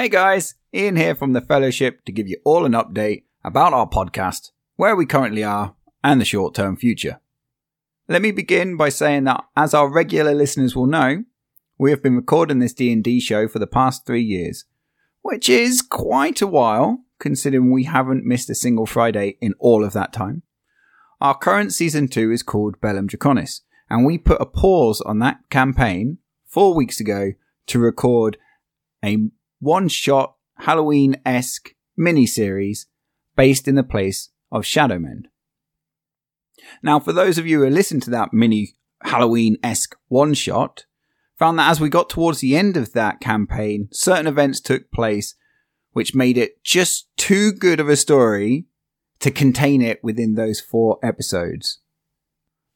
Hey guys, Ian here from the Fellowship to give you all an update about our podcast, where we currently are, and the short term future. Let me begin by saying that as our regular listeners will know, we have been recording this D&D show for the past 3 years, which is quite a while considering we haven't missed a single Friday in all of that time. Our current season 2 is called Bellum Draconis, and we put a pause on that campaign 4 weeks ago to record a one-shot Halloween-esque mini-series based in the place of Shadowmend. Now, for those of you who listened to that mini Halloween esque one shot, found that as we got towards the end of that campaign, certain events took place which made it just too good of a story to contain it within those four episodes.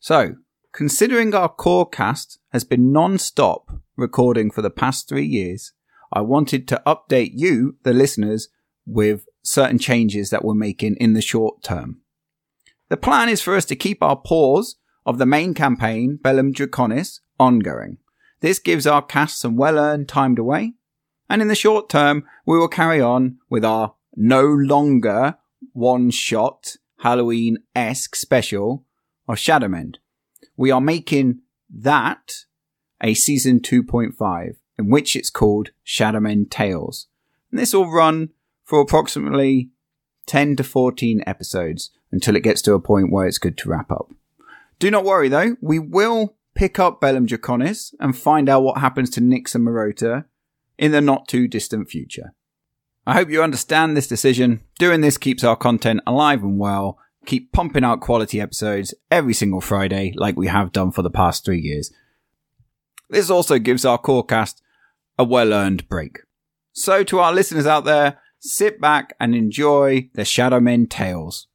So, considering our core cast has been non-stop recording for the past three years, I wanted to update you, the listeners, with certain changes that we're making in the short term. The plan is for us to keep our pause of the main campaign, Bellum Draconis, ongoing. This gives our cast some well earned time to away, and in the short term, we will carry on with our no longer one shot Halloween esque special of Shadowmend. We are making that a season 2.5, in which it's called Shadowmend Tales. And this will run for approximately 10 to 14 episodes until it gets to a point where it's good to wrap up. Do not worry though, we will pick up Bellum Draconis and find out what happens to Nix and Marota in the not too distant future. I hope you understand this decision. Doing this keeps our content alive and well, keep pumping out quality episodes every single Friday like we have done for the past three years. This also gives our core cast a well earned break. So to our listeners out there, sit back and enjoy the Shadowmend tales.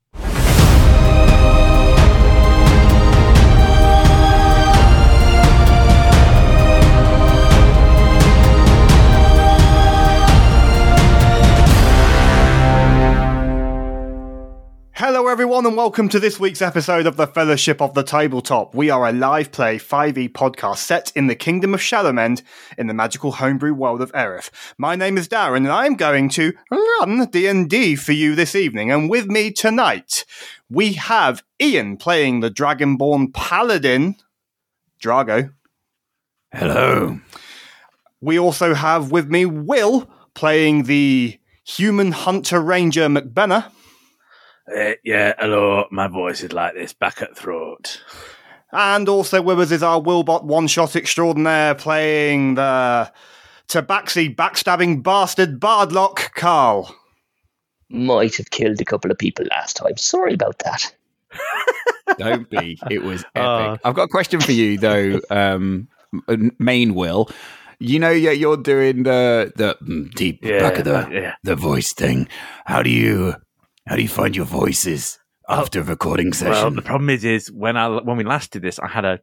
Hello, everyone, and welcome to this week's episode of the Fellowship of the Tabletop. We are a live play 5e podcast set in the Kingdom of Shadowmend in the magical homebrew world of Erith. My name is Darren, and I'm going to run D&D for you this evening. And with me tonight, we have Ian playing the Dragonborn Paladin, Drago. Hello. We also have with me Will playing the Human Hunter Ranger McBenner. Uh, yeah, hello. My voice is like this, back at throat. And also with us is our Wilbot one shot extraordinaire playing the tabaxi backstabbing bastard Bardlock Karl. Might have killed a couple of people last time. Sorry about that. Don't be. It was epic. I've got a question for you though, um, main Will. You know, yeah, you're doing the the mm, deep Yeah, back of the yeah. the voice thing. How do you how do you find your voices after a recording Well, session? the problem is, is when I when we last did this, I had a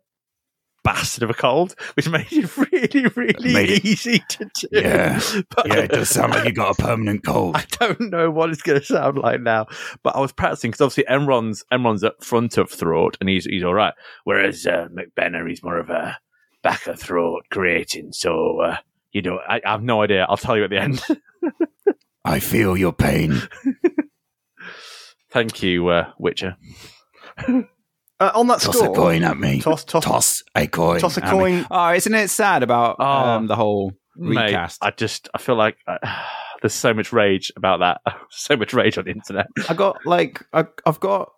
bastard of a cold, which made it really, really it- easy to do. Yeah. but yeah, it does sound like you got a permanent cold. I don't know what it's going to sound like now, but I was practicing because obviously Enron's Enron's at front of throat and he's he's all right, whereas uh, McBenner he's more of a back of throat creating. So uh, you know, I, I have no idea. I'll tell you at the end. I feel your pain. Thank you, uh, Witcher. Uh, on that Toss score, a coin at me. Toss, toss, Toss a coin. toss a at me. coin. Oh, isn't it sad about Oh. um, the whole Mate, recast? I just I feel like uh, there's so much rage about that. so much rage on the internet. I got like I, I've got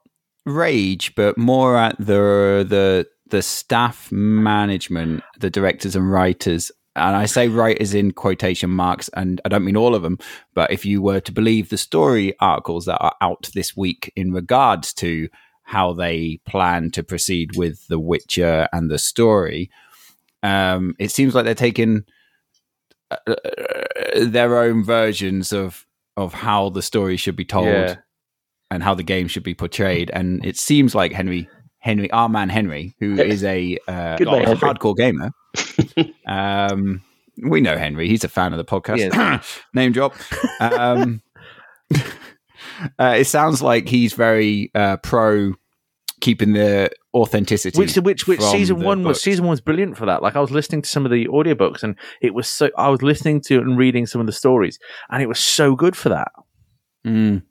rage, but more at the the the staff management, the directors and writers. And I say writers in quotation marks, and I don't mean all of them. But if you were to believe the story articles that are out this week in regards to how they plan to proceed with The Witcher and the story, um, it seems like they're taking uh, their own versions of of how the story should be told Yeah. and how the game should be portrayed. And it seems like Henry, Henry, our man Henry, who is a, uh, Good man, Henry. hardcore gamer. Um, we know Henry; he's a fan of the podcast. Name drop. Um, uh, it sounds like he's very uh, pro keeping the authenticity. Which which which season one was season one was brilliant for that. Like I was listening to some of the audiobooks and it was so I was listening to and reading some of the stories and it was so good for that. Mm.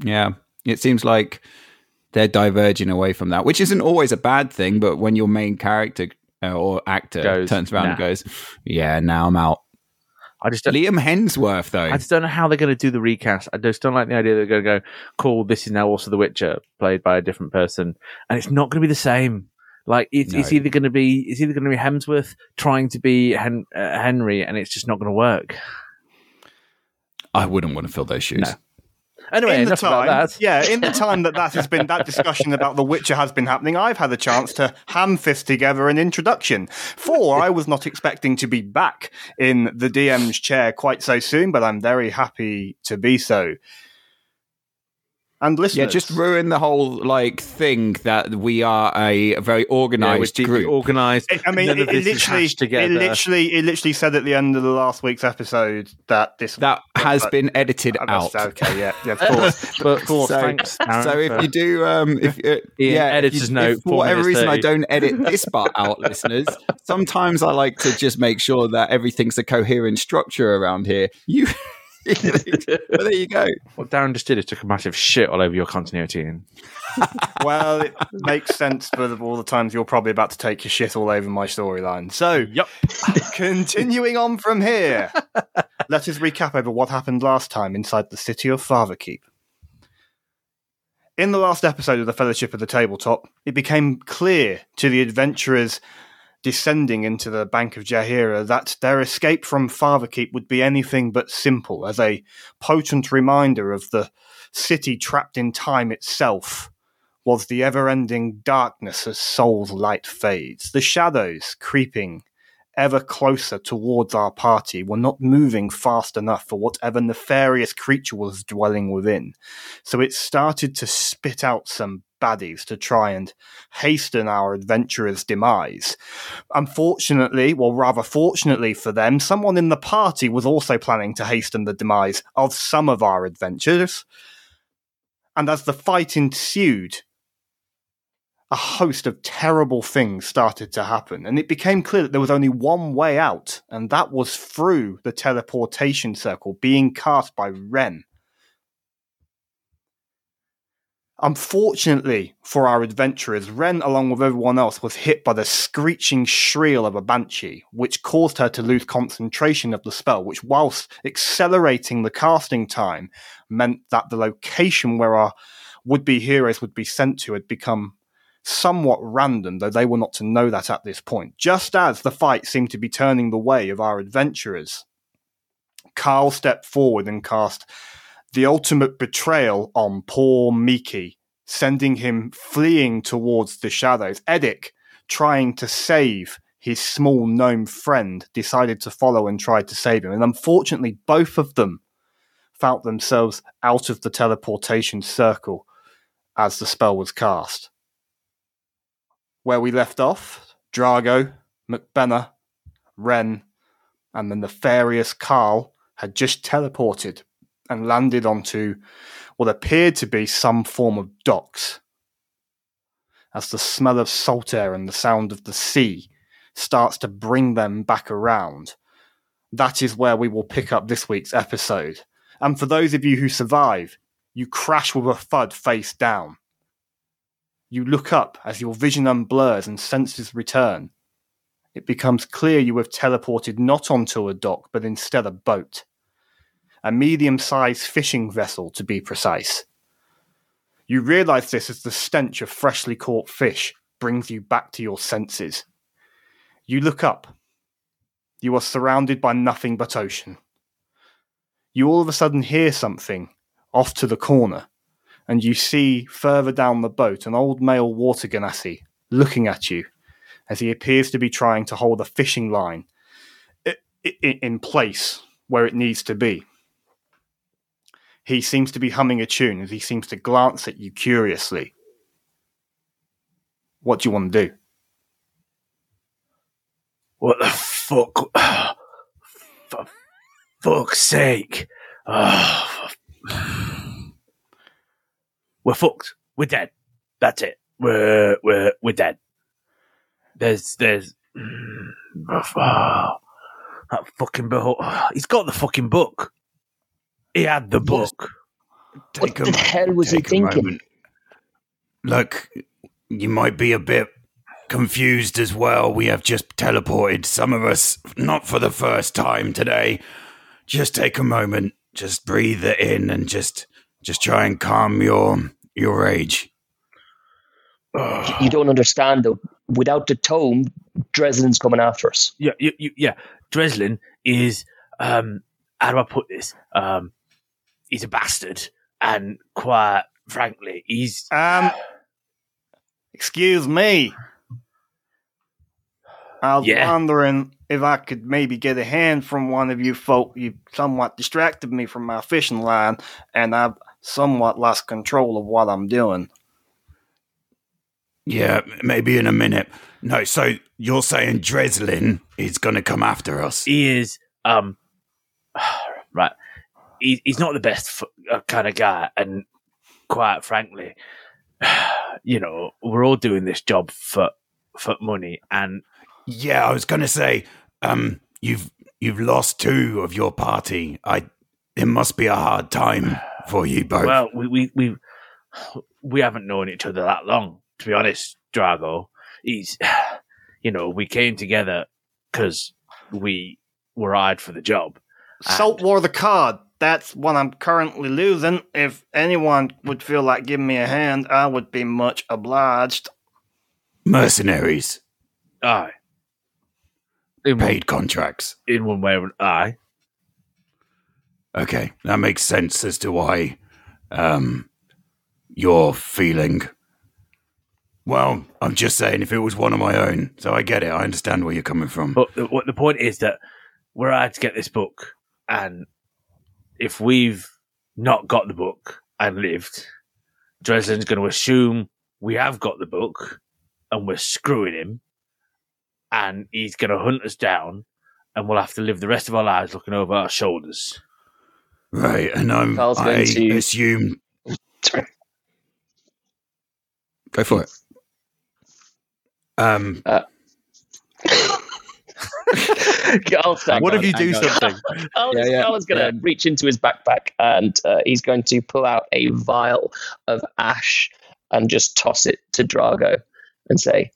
Yeah, it seems like they're diverging away from that, which isn't always a bad thing. But when your main character or actor Goes, turns around "Nah." and goes, "Yeah, now I'm out." I just don't, Liam Hemsworth, though, I just don't know how they're going to do the recast. I just don't like the idea they're going to go, cool, this is now also The Witcher, played by a different person. And it's not going to be the same. Like, it's, it's either going to be, it's either going to be Hemsworth trying to be Hen- uh, Henry, and it's just not going to work. I wouldn't want to fill those shoes. No. Anyway, in the time, that. yeah, in the time that that has been that discussion about The Witcher has been happening, I've had a chance to ham fist together an introduction. For I was not expecting to be back in the DM's chair quite so soon, but I'm very happy to be so. And listeners, Yeah, just ruin the whole like thing that we are a very organized group. organized. It- I mean, it, it literally, it literally, it literally said at the end of the last week's episode that this that has but- been edited Uh, that's- out. Okay, yeah, yeah, of course. but of course, So- thanks. Aaron, So if you do, um, if uh, Ian, yeah, editor's if, you- note, if for whatever minutes reason I don't edit this part out, listeners, sometimes I like to just make sure that everything's a coherent structure around here. You, well, there you go. what Darren just did is took a massive shit all over your continuity. And well, it makes sense for the, all the times you're probably about to take your shit all over my storyline. So, yep, continuing on from here, let us recap over what happened last time inside the city of Fatherkeep. In the last episode of the Fellowship of the Tabletop, it became clear to the adventurers descending into the Bank of Jahira that their escape from Fatherkeep would be anything but simple, as a potent reminder of the city trapped in time itself was the ever ending darkness as Soul's light fades. The shadows creeping ever closer towards our party were not moving fast enough for whatever nefarious creature was dwelling within. So it started to spit out some baddies to try and hasten our adventurer's demise. Unfortunately, well, rather fortunately for them, someone in the party was also planning to hasten the demise of some of our adventurers. And as the fight ensued, a host of terrible things started to happen, and it became clear that there was only one way out, and that was through the teleportation circle being cast by Wren. Unfortunately for our adventurers, Wren, along with everyone else, was hit by the screeching shriek of a banshee, which caused her to lose concentration of the spell, which, whilst accelerating the casting time, meant that the location where our would be heroes would be sent to had become somewhat random, though they were not to know that at this point. Just as the fight seemed to be turning the way of our adventurers, Karl stepped forward and cast the ultimate betrayal on poor Miki, sending him fleeing towards the shadows. Edic, trying to save his small gnome friend, decided to follow and tried to save him. And unfortunately, both of them felt themselves out of the teleportation circle as the spell was cast. Where we left off, Drago, McBenner, Wren, and the nefarious Karl had just teleported and landed onto what appeared to be some form of docks. As the smell of salt air and the sound of the sea starts to bring them back around, that is where we will pick up this week's episode. And for those of you who survive, you crash with a thud face down. You look up as your vision unblurs and senses return. It becomes clear you have teleported not onto a dock, but instead a boat. A medium sized fishing vessel, to be precise. You realize this as the stench of freshly caught fish brings you back to your senses. You look up. You are surrounded by nothing but ocean. You all of a sudden hear something off to the corner, and you see further down the boat an old male water genasi looking at you as he appears to be trying to hold a fishing line in place where it needs to be. He seems to be humming a tune as he seems to glance at you curiously. What do you want to do? what the fuck? For fuck's sake! Oh, we're fucked. We're dead. That's it. we're we're we're dead. There's there's oh, that fucking book. Oh, he's got the fucking book. He had the book. What the hell was he thinking? moment. Look, you might be a bit confused as well. We have just teleported some of us, not for the first time today. Just take a moment, just breathe it in, and just just try and calm your your age. You don't understand though. Without the tome, Dreslin's coming after us. Yeah, you, you, yeah. Dreslin is um how do I put this? Um he's a bastard and quite frankly, he's Um, excuse me. I was Yeah. wondering if I could maybe get a hand from one of you folk. You somewhat distracted me from my fishing line, and I've somewhat lost control of what I'm doing. Yeah, maybe in a minute. No, so you're saying Dreslin is going to come after us? he is um right he, he's not the best f- uh, kind of guy and quite frankly you know we're all doing this job for for money and Yeah, I was going to say, um, you've you've lost two of your party. I it must be a hard time for you both. well we we we we haven't known each other that long to be honest drago he's you know we came together because we were hired for the job Salt War the card. That's what I'm currently losing. If anyone would feel like giving me a hand, I would be much obliged. Mercenaries, aye in one, paid contracts. in one way or aye Okay, that makes sense as to why um, you're feeling. Well, I'm just saying, if it was one of my own, so I get it. I understand where you're coming from. But the, what the point is that we're out to get this book, and if we've not got the book and lived, Dresden's going to assume we have got the book, and we're screwing him, and he's going to hunt us down, and we'll have to live the rest of our lives looking over our shoulders. Right, and I'm, Karl's going I to- assume. Sorry. Go for it. Um, Karl's What what if you do something? Karl's, Yeah, yeah, Karl's going to yeah. reach into his backpack and uh, he's going to pull out a vial of ash and just toss it to Drago and say,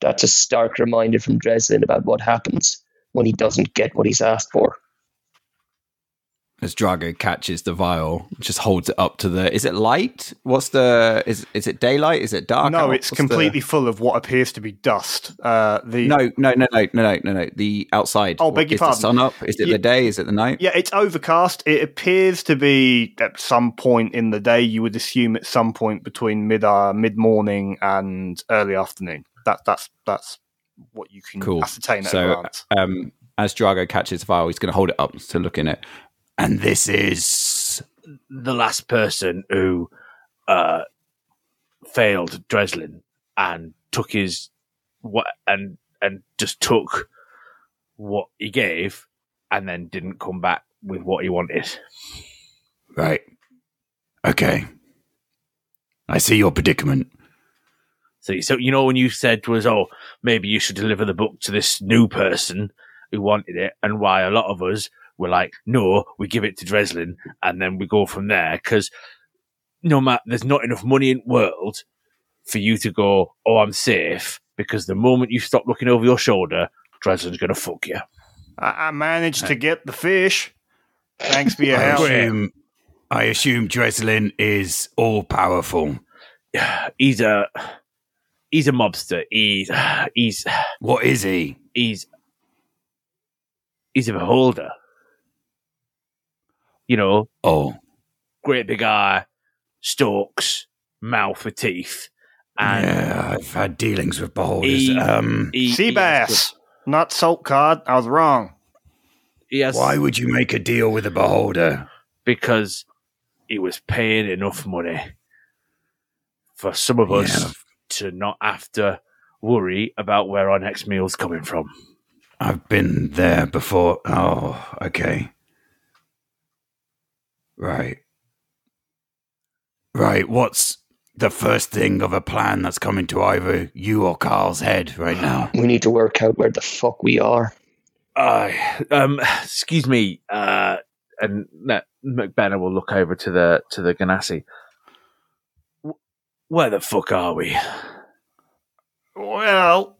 That's a stark reminder from Dresden about what happens when he doesn't get what he's asked for. As Drago catches the vial, just holds it up to the. Is it light? What's the? Is is it daylight? Is it dark? no, it's What's the- completely full of what appears to be dust. Uh, the No, no, no, no, no, no, no, no. The outside. Oh, beg your is the sun up? Is it Ye- the day? Is it the night? Yeah, it's overcast. It appears to be at some point in the day. You would assume at some point between mid uh, mid morning and early afternoon. That that's that's what you can Cool. ascertain So, um, as Drago catches the vial, he's going to hold it up to look in it. And this is The last person who uh, failed Dreslin and took his what and and just took what he gave and then didn't come back with what he wanted. right. Okay. I see your predicament. So, so you know when you said was oh maybe you should deliver the book to this new person who wanted it, and why a lot of us were like no, we give it to Dreslin and then we go from there because no matter there's not enough money in the world for you to go oh I'm safe because the moment you stop looking over your shoulder, Dreslin's gonna fuck you. I, I managed to get the fish. Thanks for your I help. assume, I assume Dreslin is all powerful. He's a he's a mobster. He's he's What is he? he's he's a beholder. You know, Oh, great big eye, stalks, mouth with teeth, and yeah, I've had dealings with beholders. He- um, he, Sea he has bass, not salt cod. I was wrong. Yes. Why would you make a deal with a beholder? because he was paying enough money for some of us Yeah. to not have to worry about where our next meal's coming from. I've been there before. Oh, okay. Right. Right. What's the first thing of a plan that's coming to either you or Karl's head right now. We need to work out where the fuck we are. Uh, um, excuse me, uh, and no, McBenner will look over to the to the Genasi. Where the fuck are we? Well,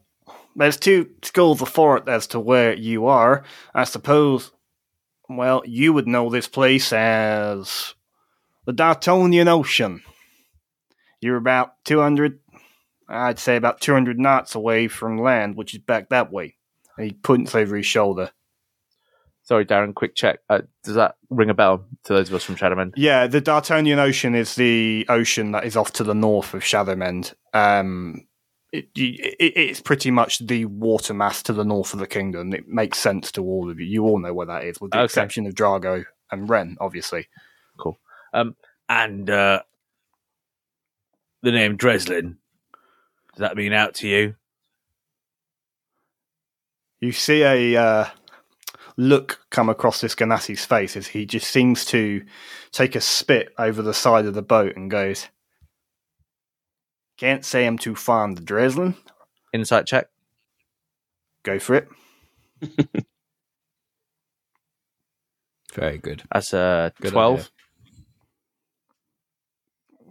there's two schools of thought as to where you are. I suppose, well, you would know this place as the Dartonian Ocean. You're about 200, I'd say about 200 knots away from land, which is back that way. And he points over his shoulder. Sorry, Darren. Quick check. Uh, does that ring a bell to those of us from Shadowmend? Yeah, the Dartonian Ocean is the ocean that is off to the north of Shadowmend. Um, it, it, it's pretty much the water mass to the north of the kingdom. It makes sense to all of you. You all know where that is, with the Okay. exception of Drago and Wren, obviously. Cool. Um, and uh, the name Dreslin. Does that mean out to you? You see a uh, look come across this Genasi's face as he just seems to take a spit over the side of the boat and goes, Can't say I'm too fond of Dreslin. Insight check. Go for it. Very good. That's a Good twelve. idea.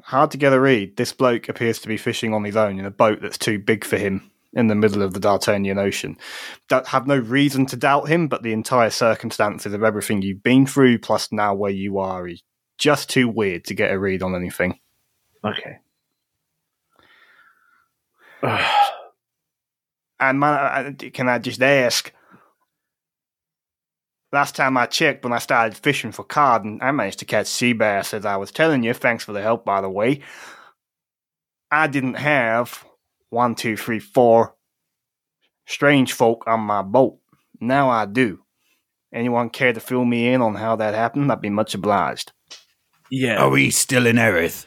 hard to get a read. This bloke appears to be fishing on his own in a boat that's too big for him in the middle of the Dartonian Ocean. Don't have no reason to doubt him, but the entire circumstances of everything you've been through, plus now where you are, is just too weird to get a read on anything. Okay. And man, I- I- can I just ask? Last time I checked, when I started fishing for cod, and I managed to catch sea bass, as I was telling you. Thanks for the help, by the way. I didn't have one, two, three, four strange folk on my boat. Now I do. Anyone care to fill me in on how that happened? I'd be much obliged. yeah. Are we still in Erith?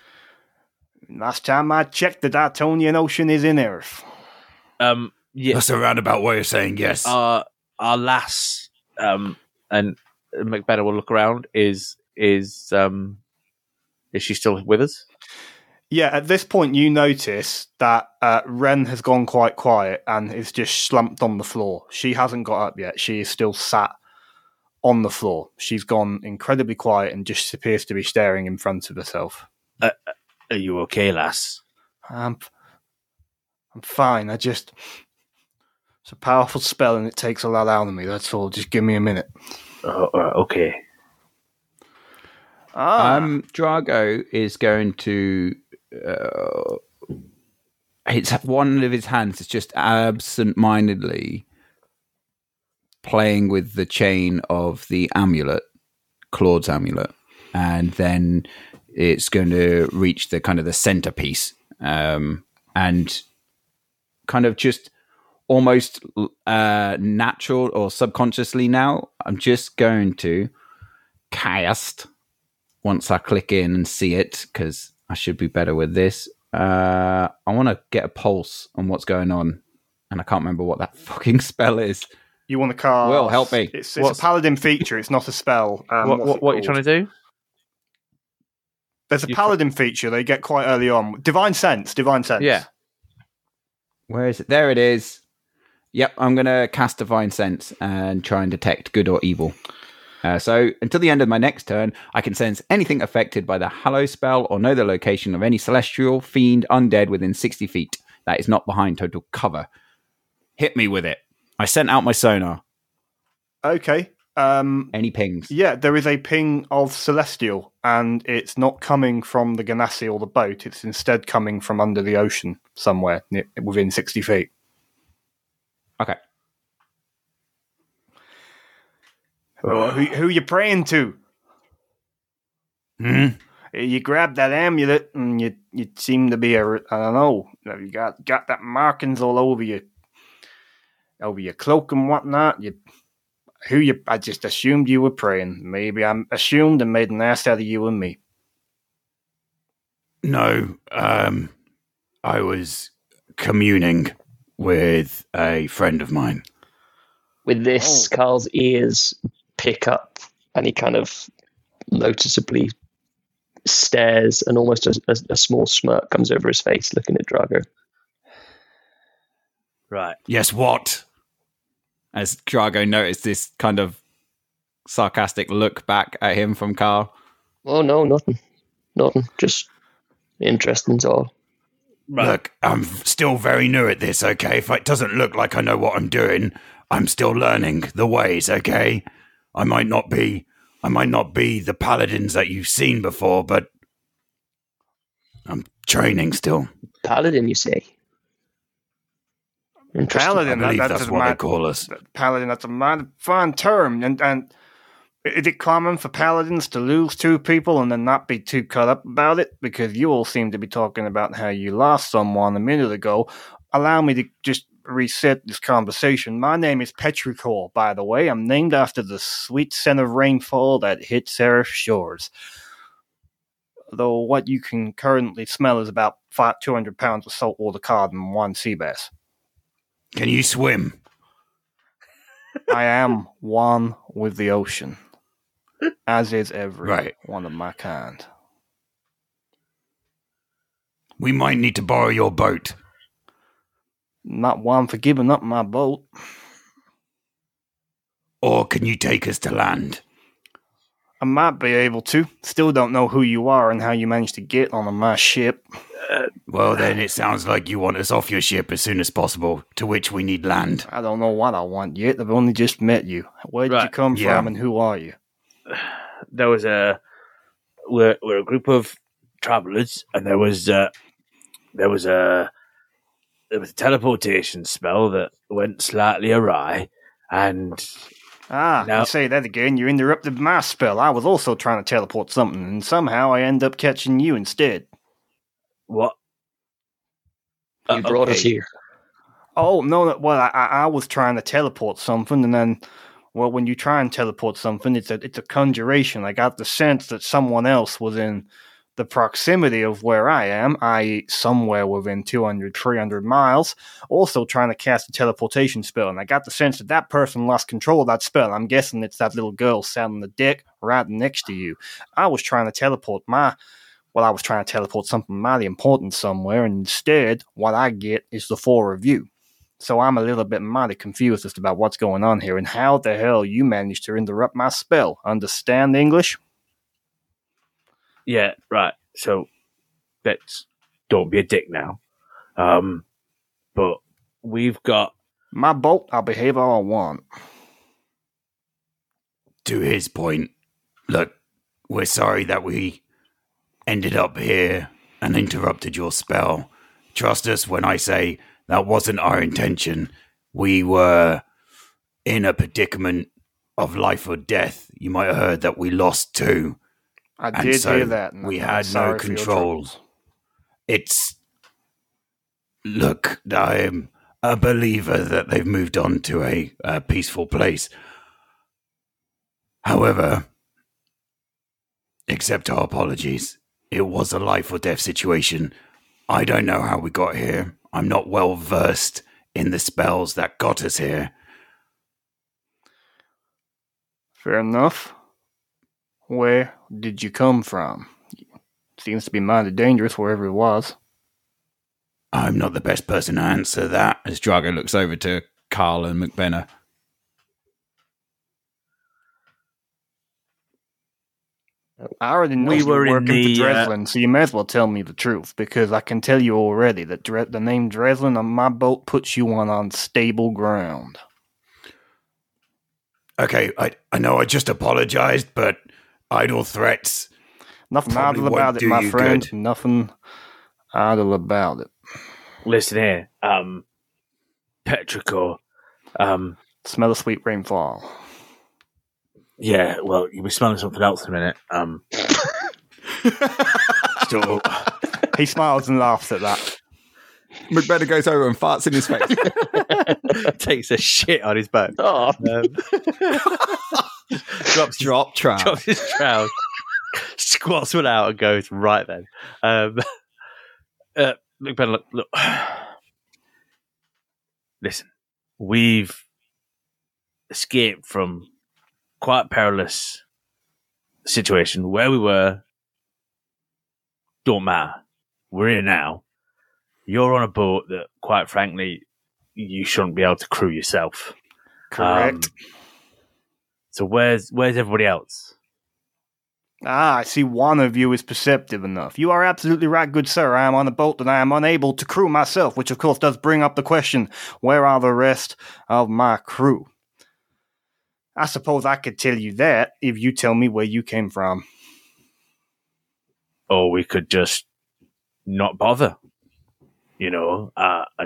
Last time I checked, the Dartonian Ocean is in Erith. Um. Yeah. That's a roundabout way of saying yes. Our our lass. Um. And McBenner will look around. Is is um. Is she still with us? Yeah, at this point, you notice that uh, Wren has gone quite quiet and is just slumped on the floor. She hasn't got up yet. She is still sat on the floor. She's gone incredibly quiet and just appears to be staring in front of herself. Are you okay, lass? I'm, I'm fine. I just. It's a powerful spell and it takes a lot out of me. That's all. Just give me a minute. Oh, uh, okay. Ah, Um, Drago is going to. Uh, it's one of his hands is just absent-mindedly playing with the chain of the amulet, Claude's amulet, and then it's going to reach the kind of the centerpiece, um, and kind of just almost uh, natural or subconsciously now. I'm just going to cast once I click in and see it, because I should be better with this. Uh, I want to get a pulse on what's going on, and I can't remember what that fucking spell is. you want to cast. Will, help me. It's, it's a paladin feature. It's not a spell. Um, what what, what are you trying to do? There's a You- paladin feature they get quite early on. Divine sense. Divine sense. Yeah. Where is it? There it is. Yep, I'm going to cast Divine Sense and try and detect good or evil. Uh, so until the end of my next turn, I can sense anything affected by the Hallow spell or know the location of any celestial, fiend, undead within 60 feet that is not behind total cover. Hit me with it. I sent out my sonar. Okay. Um, Any pings? yeah, there is a ping of celestial, and it's not coming from the Genasi or the boat. It's instead coming from under the ocean somewhere near, within sixty feet. Okay. Oh, who, who you praying to? Hmm? You grab that amulet, and you you seem to be a I don't know. You got got that markings all over you, over your cloak and whatnot. You who you? I just assumed you were praying. Maybe I assumed and made an ass out of you and me. No, um, I was communing with a friend of mine. With this, Oh. Karl's ears pick up and he kind of noticeably stares, and almost a, a, a small smirk comes over his face, looking at Drago. Right. Yes, what? As Drago noticed this kind of sarcastic look back at him from Karl. Oh no, nothing, nothing. Just interesting, all. Right. Look, I'm still very new at this, okay? If it doesn't look like I know what I'm doing, I'm still learning the ways, okay? I might not be I might not be the paladins that you've seen before, but I'm training still. Paladin, you say? Interesting. I Paladin, that, believe that's, that's a what they call us. Paladin, that's a mad fun term. And, and is it common for paladins to lose two people and then not be too cut up about it? Because you all seem to be talking about how you lost someone a minute ago. Allow me to just reset this conversation. My name is Petrichor, by the way. I'm named after the sweet scent of rainfall that hits Seraph shores. Though what you can currently smell is about five, 200 pounds of saltwater cod and one sea bass. Can you swim? I am one with the ocean, as is every Right. one of my kind. We might need to borrow your boat. Not one for giving up my boat. Or can you take us to land? I might be able to. Still don't know who you are and how you managed to get on my ship. Well, then it sounds like you want us off your ship as soon as possible, to which we need land. I don't know what I want yet. I've only just met you. Where did you come yeah. from and who are you? There was a we're we're a group of travelers, and there was a, there was a there was a teleportation spell that went slightly awry, and Ah, No. you say that again. You interrupted my spell. I was also trying to teleport something, and somehow I end up catching you instead. what? You Uh, brought us here. Oh no! no, Well, I, I I was trying to teleport something, and then, well, when you try and teleport something, it's a it's a conjuration. I got the sense that someone else was in the proximity of where I am, i.e., somewhere within 200, 300 miles. Also, trying to cast a teleportation spell, and I got the sense that that person lost control of that spell. I'm guessing it's that little girl sat on the deck right next to you. I was trying to teleport my well, I was trying to teleport something mighty important somewhere, and instead, what I get is the four of you. So I'm a little bit mighty confused as to about what's going on here and how the hell you managed to interrupt my spell. Understand English? Yeah, right. So let's don't be a dick now. Um, but we've got My boat, I'll behave all I want. To his point, look, we're sorry that we ended up here and interrupted your spell. Trust us when I say that wasn't our intention. We were in a predicament of life or death. You might have heard that we lost two. I And did so hear that. and we had no sorry for your control. It's. Look, I'm a believer that they've moved on to a, a peaceful place. However, accept our apologies. It was a life or death situation. I don't know how we got here. I'm not well versed in the spells that got us here. Fair enough. Where did you come from? Seems to be mighty dangerous wherever it was. I'm not the best person to answer that. As Drago looks over to Karl and McBenner. I already know We you were were working the, for uh, Dreslin, so you may as well tell me the truth, because I can tell you already that Dre- the name Dreslin on my boat puts you on unstable ground. Okay, I, I know I just apologized, but idle threats. Nothing Probably idle about it, my friend. good. Nothing idle about it. listen here, um, Petrichor. Um, Smell of sweet rainfall. yeah, well, you'll be smelling something else in a minute. Um, so He smiles and laughs at that. McBenner goes over and farts in his face. takes a shit on his back. Oh, Um, drops Drop trap. drops his trousers, squats one out, and goes right then. Um, uh, look, Ben, look, look. Listen, we've escaped from quite perilous situation where we were. don't matter. We're here now. You're on a boat that, quite frankly, you shouldn't be able to crew yourself. Correct. Um, so where's where's everybody else? Ah, I see one of you is perceptive enough. You are absolutely right, good sir. I am on a boat that I am unable to crew myself, which of course does bring up the question where are the rest of my crew? I suppose I could tell you that if you tell me where you came from. Or we could just not bother. You know, uh, I,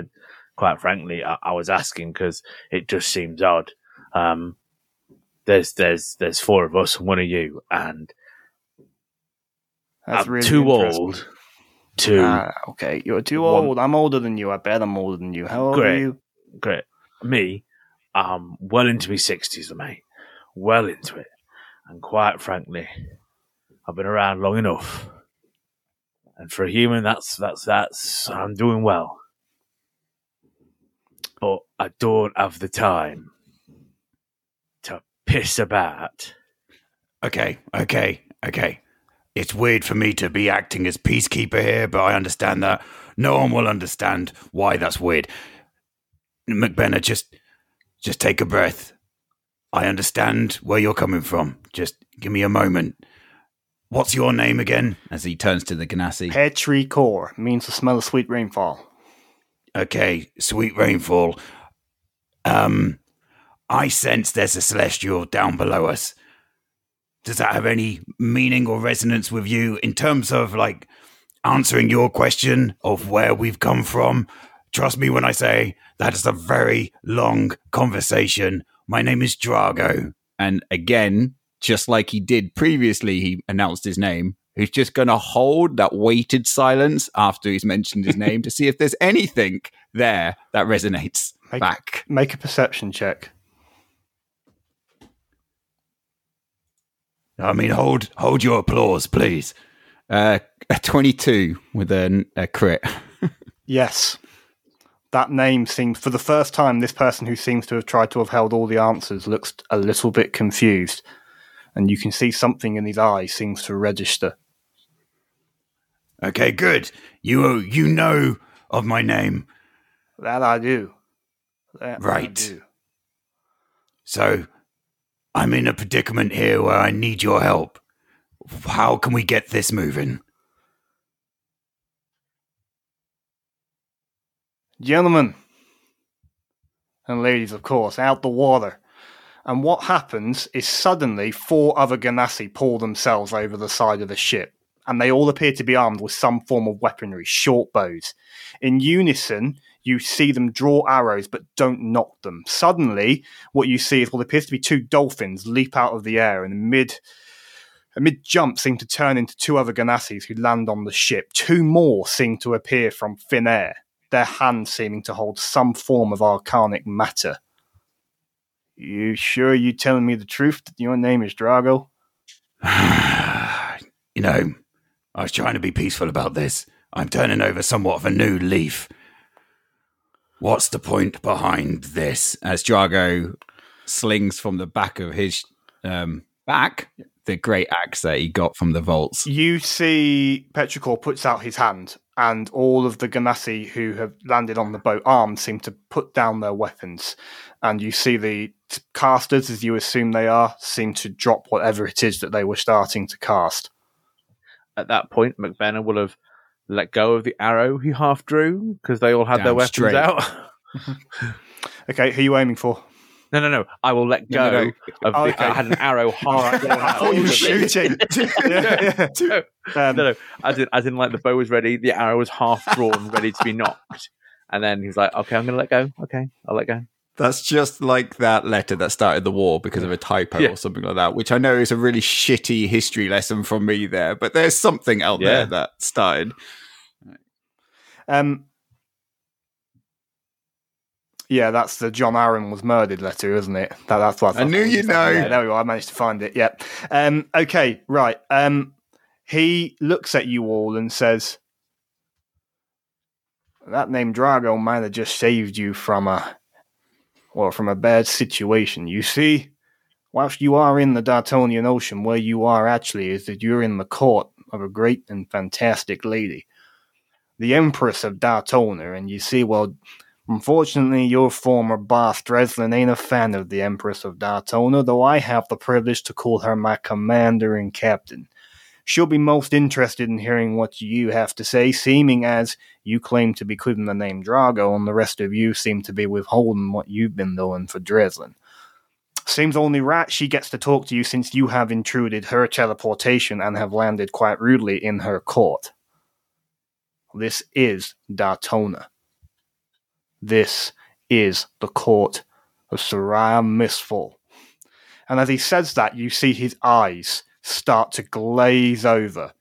quite frankly, I, I was asking because it just seems odd. Um, there's there's there's four of us and one of you, and That's I'm really too old to okay, you're too One- old. I'm older than you. I bet I'm older than you. How old are Great. you? great. Me, I'm well into my sixties, mate. Well into it, and quite frankly, I've been around long enough. And for a human, that's that's that's I'm doing well. But I don't have the time piss about. Okay, okay, okay. It's weird for me to be acting as peacekeeper here, but I understand that. No one will understand why that's weird. McBenner, just just take a breath. I understand where you're coming from. Just give me a moment. What's your name again? As he turns to the Genasi. Petri core means the smell of sweet rainfall. Okay, sweet rainfall. Um, I sense there's a celestial down below us. Does that have any meaning or resonance with you in terms of like answering your question of where we've come from? Trust me when I say that is a very long conversation. My name is Drago. And again, just like he did previously, he announced his name. He's just going to hold that weighted silence after he's mentioned his name to see if there's anything there that resonates Make- back. Make a perception check. I mean, hold hold your applause, please. Uh, a 22 with a, a crit. Yes. That name seems, for the first time, this person who seems to have tried to have held all the answers looks a little bit confused. And you can see something in his eyes seems to register. Okay, good. You you know of my name, That I do. That I Right. do. so I'm in a predicament here where I need your help. How can we get this moving? Gentlemen and ladies, of course, out the water. And what happens is suddenly four other Genasi pull themselves over the side of the ship, and they all appear to be armed with some form of weaponry, short bows. In unison, you see them draw arrows but don't nock them. Suddenly, what you see is what appears to be two dolphins leap out of the air and mid a mid jump seem to turn into two other Genasis who land on the ship. Two more seem to appear from thin air, their hands seeming to hold some form of arcanic matter. You sure you telling me the truth that your name is Drago? you know, I was trying to be peaceful about this. I'm turning over somewhat of a new leaf. What's the point behind this? As Drago slings from the back of his um, back the great axe that he got from the vaults. You see Petrichor puts out his hand, and all of the Genasi who have landed on the boat armed seem to put down their weapons. And you see the casters, as you assume they are, seem to drop whatever it is that they were starting to cast. At that point, McBenner will have let go of the arrow he half drew because they all had their weapons straight. out. Okay, who are you aiming for? no, no, no. I will let go no, no. of Oh, the. okay. I had an arrow half drawn I thought you were shooting. yeah, no, yeah. Um, no, no. As in, as in, like the bow was ready, the arrow was half drawn, ready to be nocked, and then he's like, "Okay, I'm going to let go. Okay, I'll let go." That's just like that letter that started the war because of a typo Yeah. or something like that, which I know is a really shitty history lesson from me there, but there's something out Yeah. there that started. Um, yeah, that's the John Aaron was murdered letter, isn't it? That, that's what I knew you'd know. Yeah, there we go. I managed to find it. Yep. Um, okay, right. Um, he looks at you all and says, "That name Drago might have just saved you from a, well, from a bad situation. You see, whilst you are in the Dartonian Ocean, where you are actually is that you're in the court of a great and fantastic lady, the Empress of Dartona. And you see, well, unfortunately, your former boss, Dreslin, ain't a fan of the Empress of Dartona, though I have the privilege to call her my commander and captain. She'll be most interested in hearing what you have to say, seeming as you claim to be quoting the name Drago, and the rest of you seem to be withholding what you've been doing for Dreslin. Seems only right she gets to talk to you since you have intruded her teleportation and have landed quite rudely in her court. This is Dartona. This is the court of Soraya Mistfall. And as he says that, you see his eyes start to glaze over.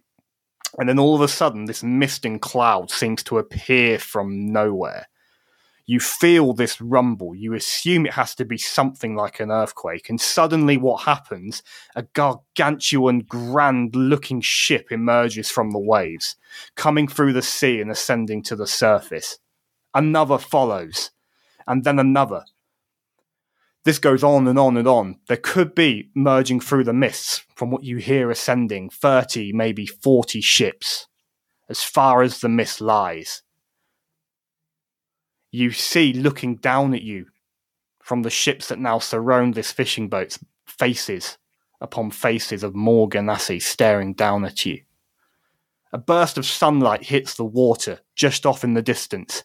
And then all of a sudden, this mist and cloud seems to appear from nowhere. You feel this rumble. You assume it has to be something like an earthquake. And suddenly, what happens? A gargantuan, grand looking ship emerges from the waves, coming through the sea and ascending to the surface. Another follows, and then another, this goes on and on and on. There could be merging through the mists from what you hear ascending 30, maybe 40 ships as far as the mist lies. You see looking down at you from the ships that now surround this fishing boat's faces upon faces of more Genasi staring down at you. A burst of sunlight hits the water just off in the distance,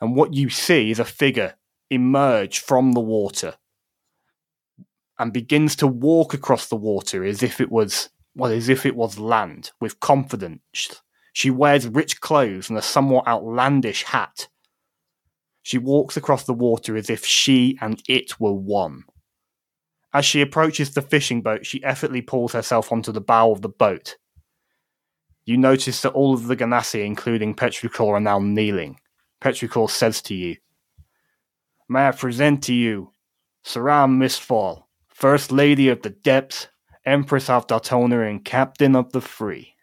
and what you see is a figure emerge from the water and begins to walk across the water as if it was well, as if it was land, with confidence. She wears rich clothes and a somewhat outlandish hat. She walks across the water as if she and it were one. As she approaches the fishing boat, she effortlessly pulls herself onto the bow of the boat. You notice that all of the Genasi, including Petrichor, are now kneeling. Petrichor says to you, May I present to you Soraya Mistfall, First Lady of the Depths, Empress of Dartona, and Captain of the Free.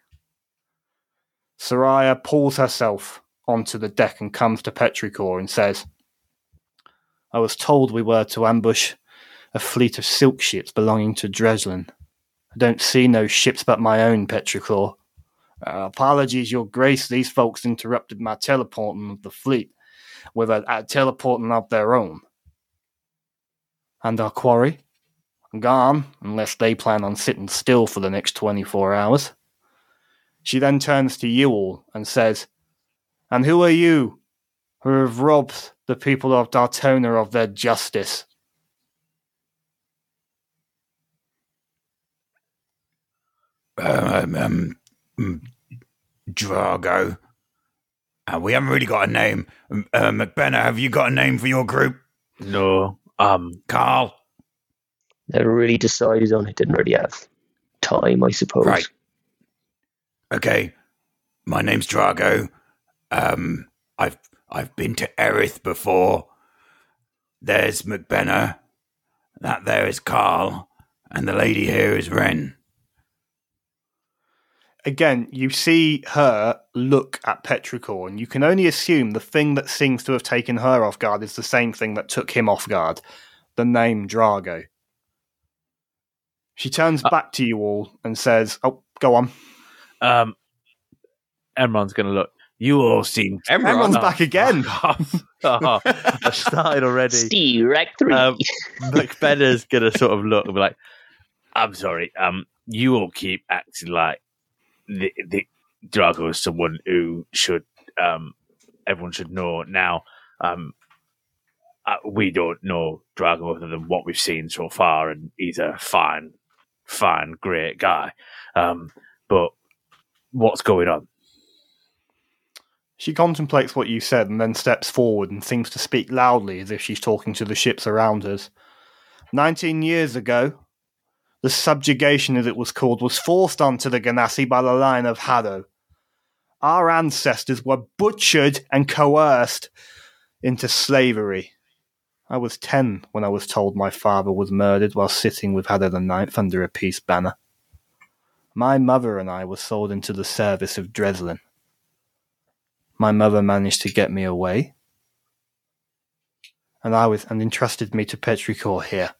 Soraya pulls herself onto the deck and comes to Petrichor and says, I was told we were to ambush a fleet of silk ships belonging to Dreslin. I don't see no ships but my own, Petrichor. Uh, apologies, Your Grace, these folks interrupted my teleporting of the fleet with a, a teleporting of their own. And our quarry? Gone, unless they plan on sitting still for the next 24 hours. She then turns to you all and says, And who are you who have robbed the people of Dartona of their justice? Um, um, um, Drago. Uh, we haven't really got a name. Um, uh, McBenner, have you got a name for your group? No. Um, Karl? Never really decided on it. Didn't really have time, I suppose. Right. Okay. My name's Drago. Um, I've I've been to Erith before. There's McBenner. That there is Karl. And the lady here is Wren. Again, you see her look at Petrichor, and you can only assume the thing that seems to have taken her off guard is the same thing that took him off guard the name Drago. She turns Uh, back to you all and says, "Oh, go on." um, Emron's going to look. You all seem. Emron's Oh, back again. oh, I started already. Steve, Rec 3. Um, McBenner's going to sort of look and be like, I'm sorry, um, you all keep acting like the, the Drago is someone who should, um, everyone should know now. Um, uh, we don't know Drago other than what we've seen so far, and he's a fine, fine, great guy. Um, but what's going on? She contemplates what you said and then steps forward and seems to speak loudly as if she's talking to the ships around us. Nineteen years ago, the subjugation, as it was called, was forced onto the Genasi by the line of Haddo. Our ancestors were butchered and coerced into slavery. I was ten when I was told my father was murdered while sitting with Haddo the Ninth under a peace banner. My mother and I were sold into the service of Dreslin. My mother managed to get me away, and I was and entrusted me to Petrichor here.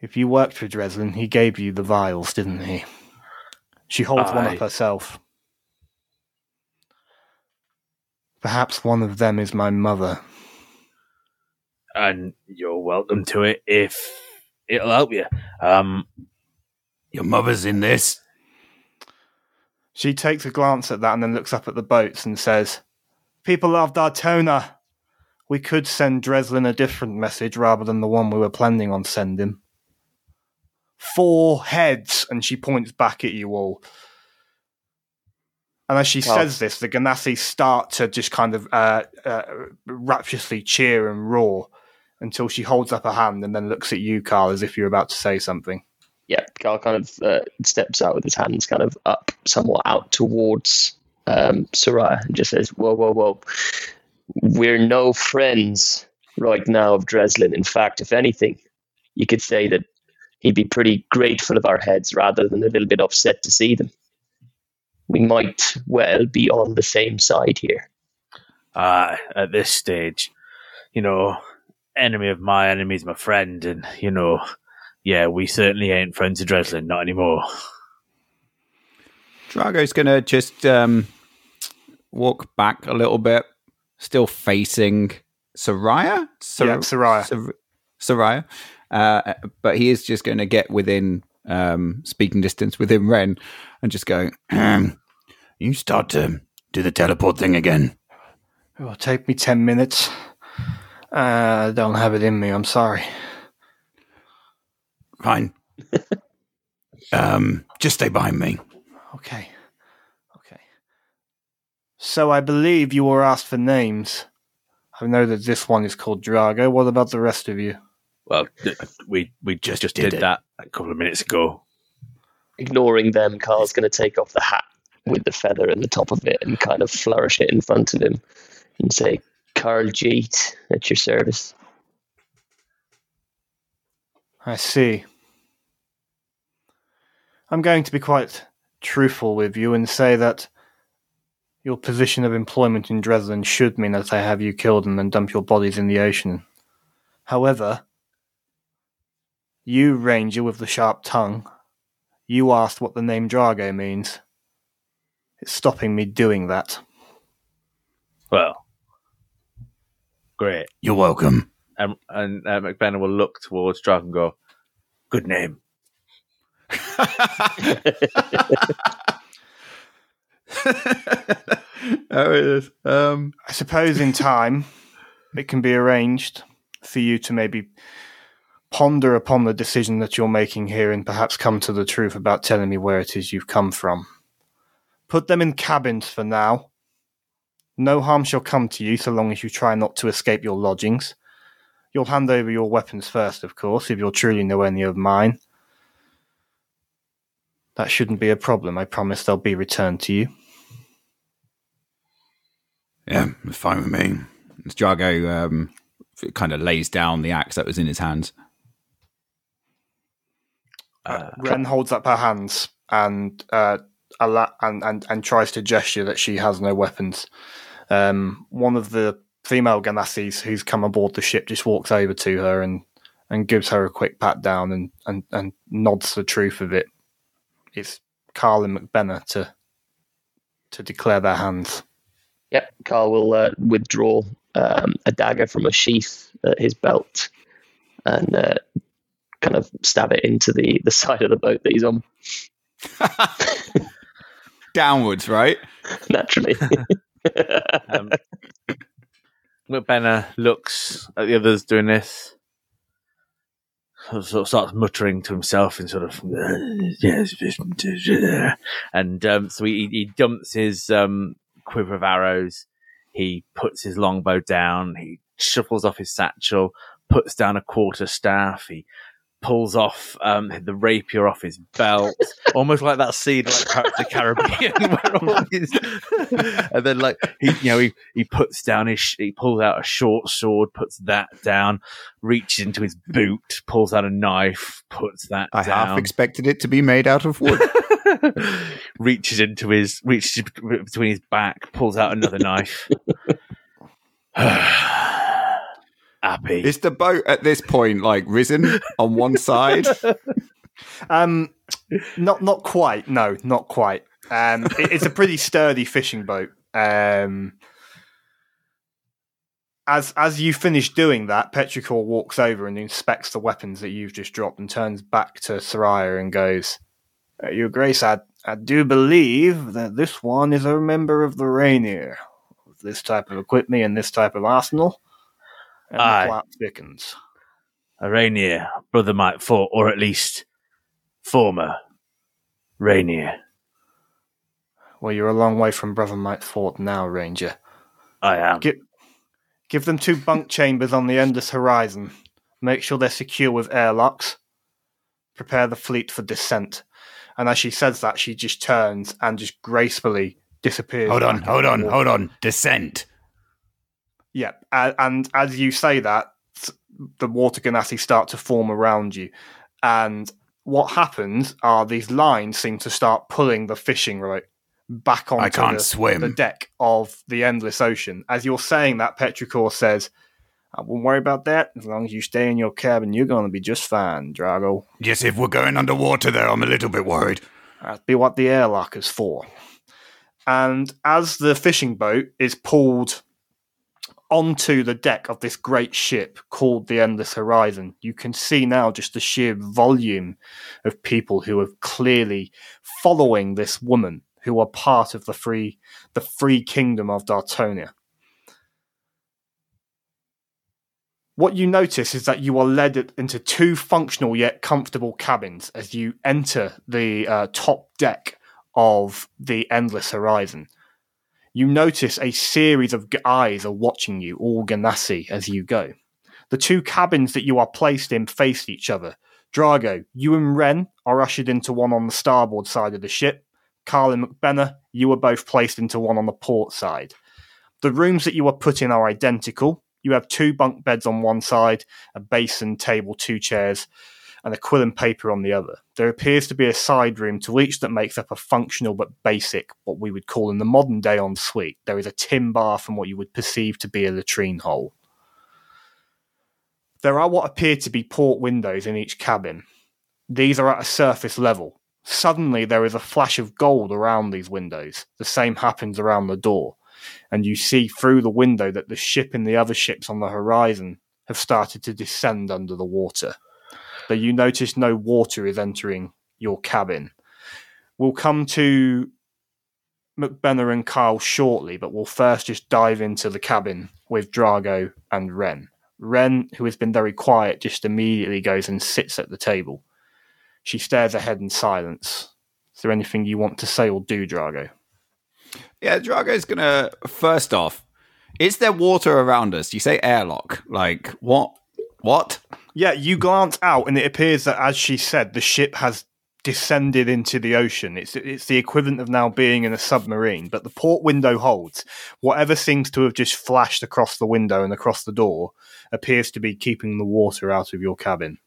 If you worked for Dreslin, he gave you the vials, didn't he? She holds one up herself. Perhaps one of them is my mother. and you're welcome to it if it'll help you. Um, Your mother's in this. She takes a glance at that and then looks up at the boats and says, People of Dartona, we could send Dreslin a different message rather than the one we were planning on sending. Four heads, and she points back at you all. And as she Well- says this, the Genasi start to just kind of uh, uh, rapturously cheer and roar until she holds up her hand and then looks at you, Karl, as if you're about to say something. Yeah, Karl kind of uh, steps out with his hands kind of up, somewhat out towards um, Soraya, and just says, "Whoa, whoa, whoa! We're no friends right now of Dreslin. In fact, if anything, you could say that he'd be pretty grateful of our heads rather than a little bit upset to see them. We might well be on the same side here." uh, at this stage, you know, enemy of my enemy is my friend, and you know, yeah, we certainly ain't friends of Dreslin, not anymore. Drago's going to just um, walk back a little bit, still facing Soraya. Sor- Yeah, Soraya. Sor- Soraya. Uh, but he is just going to get within um, speaking distance within Wren and just go, You start to do the teleport thing again. It'll take me 10 minutes. Uh, I don't have it in me, I'm sorry. Fine. um, just stay behind me. Okay. Okay. So I believe you were asked for names. I know that this one is called Drago. What about the rest of you? Well, th- we we just, just did did, that a couple of minutes ago. Ignoring them, Karl's going to take off the hat with the feather in the top of it and kind of flourish it in front of him and say, Karl Jeet, at your service. I see. I'm going to be quite truthful with you and say that your position of employment in Dreslin should mean that I have you killed and then dump your bodies in the ocean. However, you, Ranger with the sharp tongue, you asked what the name Drago means. It's stopping me doing that. Well, great. You're welcome. And, and uh, McBenner will look towards Drago and go, "Good name." oh, it is. Um, I suppose in time it can be arranged for you to maybe ponder upon the decision that you're making here and perhaps come to the truth about telling me where it is you've come from. Put them in cabins for now. No harm shall come to you so long as you try not to escape your lodgings. You'll hand over your weapons first, of course, if you're truly nowhere near mine. That shouldn't be a problem. I promise they'll be returned to you. yeah, it's fine with me. As Drago um, kind of lays down the axe that was in his hands. Uh, Wren holds up her hands and uh, and, and and tries to gesture that she has no weapons. Um, one of the female Genasis who's come aboard the ship just walks over to her and, and gives her a quick pat down and, and, and nods the truth of it. It's Karl and McBenner to to declare their hands. Yep, Karl will uh, withdraw um, a dagger from a sheath at his belt and uh, kind of stab it into the, the side of the boat that he's on, Downwards, right? naturally. um, McBenner looks at the others doing this. Sort of starts muttering to himself and sort of and um, so he, he dumps his um, quiver of arrows. He puts his longbow down. He shuffles off his satchel, puts down a quarter staff. He pulls off um, the rapier off his belt, almost like that scene like Pirates of the Caribbean, where all his, and then like he, you know, he, he puts down his, he pulls out a short sword, puts that down, reaches into his boot, pulls out a knife, puts that I down half expected it to be made out of wood. reaches into his reaches between his back, pulls out another knife. Happy. Is the boat at this point like risen on one side? Um, not not quite. No, not quite. Um, it- it's a pretty sturdy fishing boat. Um, as as you finish doing that, Petrichor walks over and inspects the weapons that you've just dropped and turns back to Soraya and goes, "Uh, "Your Grace, I I do believe that this one is a member of the Rainier, this type of equipment and this type of arsenal." And the Aye. plot thickens. A Rainier, brother might fought, or at least former Rainier. Well, you're a long way from Brother Mike Fort now, Ranger. I am. Give, give them two bunk chambers on the endless horizon. Make sure they're secure with airlocks. Prepare the fleet for descent. And as she says that, she just turns and just gracefully disappears. Hold on, hold on, hold on. Descent. Yeah, and as you say that, the water genasi start to form around you. And what happens are these lines seem to start pulling the fishing right back onto I can't the, swim. the deck of the endless ocean. As you're saying that, Petrichor says, I won't worry about that. As long as you stay in your cabin, you're going to be just fine, Drago. Yes, if we're going underwater though, I'm a little bit worried. That'd be what the airlock is for. And as the fishing boat is pulled onto the deck of this great ship called the Endless Horizon, you can see now just the sheer volume of people who are clearly following this woman, who are part of the free the free kingdom of Dartonia. What you notice is that you are led into two functional yet comfortable cabins as you enter the uh, top deck of the Endless Horizon. You notice a series of eyes are watching you, all Genasi, as you go. The two cabins that you are placed in face each other. Drago, you and Wren are ushered into one on the starboard side of the ship. Carl and McBenner, you are both placed into one on the port side. The rooms that you are put in are identical. You have two bunk beds on one side, a basin, table, two chairs, and a quill and paper on the other. There appears to be a side room to each that makes up a functional but basic, what we would call in the modern day ensuite. There is a tin bath and what you would perceive to be a latrine hole. There are what appear to be port windows in each cabin. These are at a surface level. Suddenly, there is a flash of gold around these windows. The same happens around the door. And you see through the window that the ship and the other ships on the horizon have started to descend under the water. But you notice no water is entering your cabin. We'll come to McBenner and Kyle shortly, but we'll first just dive into the cabin with Drago and Wren. Wren, who has been very quiet, just immediately goes and sits at the table. She stares ahead in silence. Is there anything you want to say or do, Drago? Yeah, Drago's gonna first off. Is there water around us? You say airlock. Like what? What? Yeah, you glance out, and it appears that, as she said, the ship has descended into the ocean. It's it's the equivalent of now being in a submarine, but the port window holds. Whatever seems to have just flashed across the window and across the door appears to be keeping the water out of your cabin.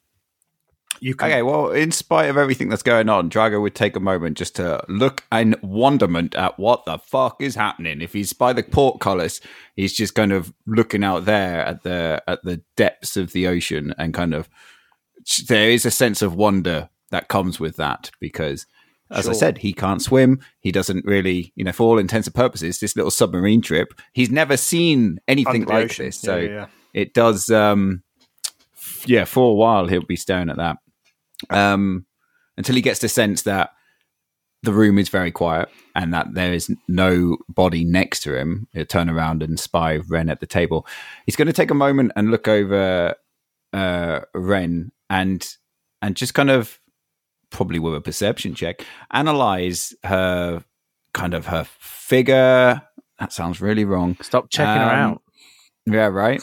You can Okay, well, in spite of everything that's going on, Drago would take a moment just to look in wonderment at what the fuck is happening. If he's by the portcullis, he's just kind of looking out there at the at the depths of the ocean, and kind of there is a sense of wonder that comes with that because. As I said, he can't swim. He doesn't really, you know, for all intents and purposes, this little submarine trip, he's never seen anything like ocean. this. So yeah, yeah. it does um yeah for a while he'll be staring at that um until he gets the sense that the room is very quiet and that there is no body next to him he'll turn around and spy wren at the table he's going to take a moment and look over uh wren and and just kind of probably with a perception check analyze her kind of her figure that sounds really wrong Stop checking her Um, out. yeah, right.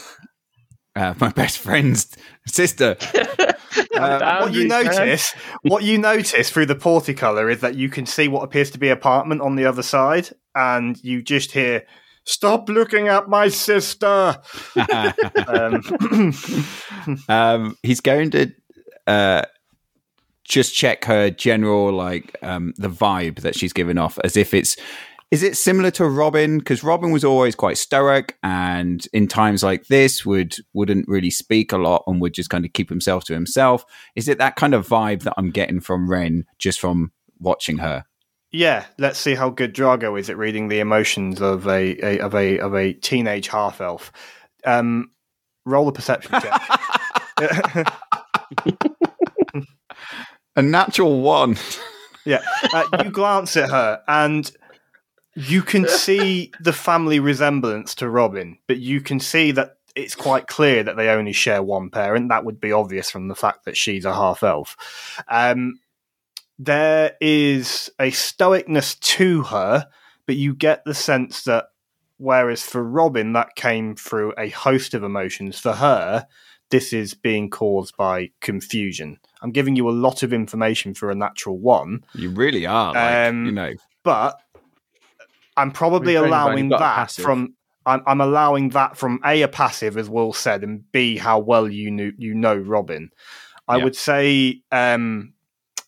Uh, my best friend's sister. Uh, what you notice, what you notice through the porticolor is that you can see what appears to be apartment on the other side, and you just hear, "Stop looking at my sister." Um, um, he's going to uh, just check her general, like um, the vibe that she's giving off, as if it's is it similar to Robin? Because Robin was always quite stoic, and in times like this, would wouldn't really speak a lot and would just kind of keep himself to himself. Is it that kind of vibe that I'm getting from Wren just from watching her? Yeah, let's see how good Drago is at reading the emotions of a, a of a of a teenage half elf. Um, roll a perception check. A natural one. yeah, uh, you glance at her and you can see the family resemblance to Robin, but you can see that it's quite clear that they only share one parent. That would be obvious from the fact that she's a half elf. Um, there is a stoicness to her, but you get the sense that whereas for Robin that came through a host of emotions, for her this is being caused by confusion. I'm giving you a lot of information for a natural one. You really are, like, um, you know. But I'm probably allowing that from I'm, I'm, allowing that from a a passive, as Will said, and b how well you knew you know Robin. I yeah. would say um,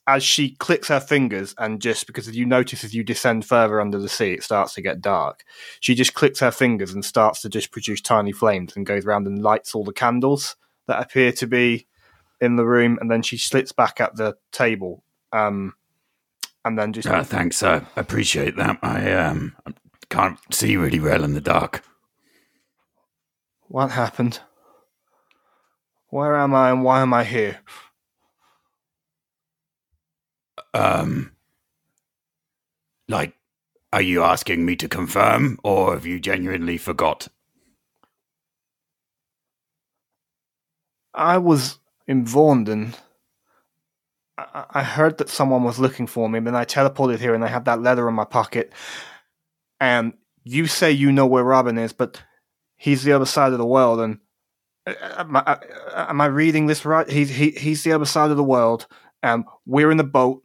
as she clicks her fingers and just because you notice as you descend further under the sea, it starts to get dark. She just clicks her fingers and starts to just produce tiny flames and goes around and lights all the candles that appear to be in the room, and then she slits back at the table. Um, and then just uh, thanks. I appreciate that. I um can't see really well in the dark. What happened? Where am I and why am I here? Um, like, are you asking me to confirm, or have you genuinely forgot? I was in Vaughan. I, heard that someone was looking for me, and I teleported here and I have that letter in my pocket. And you say you know where Robin is, but he's the other side of the world. And uh, am I, uh, am I reading this right? He's he, he's the other side of the world, and we're in the boat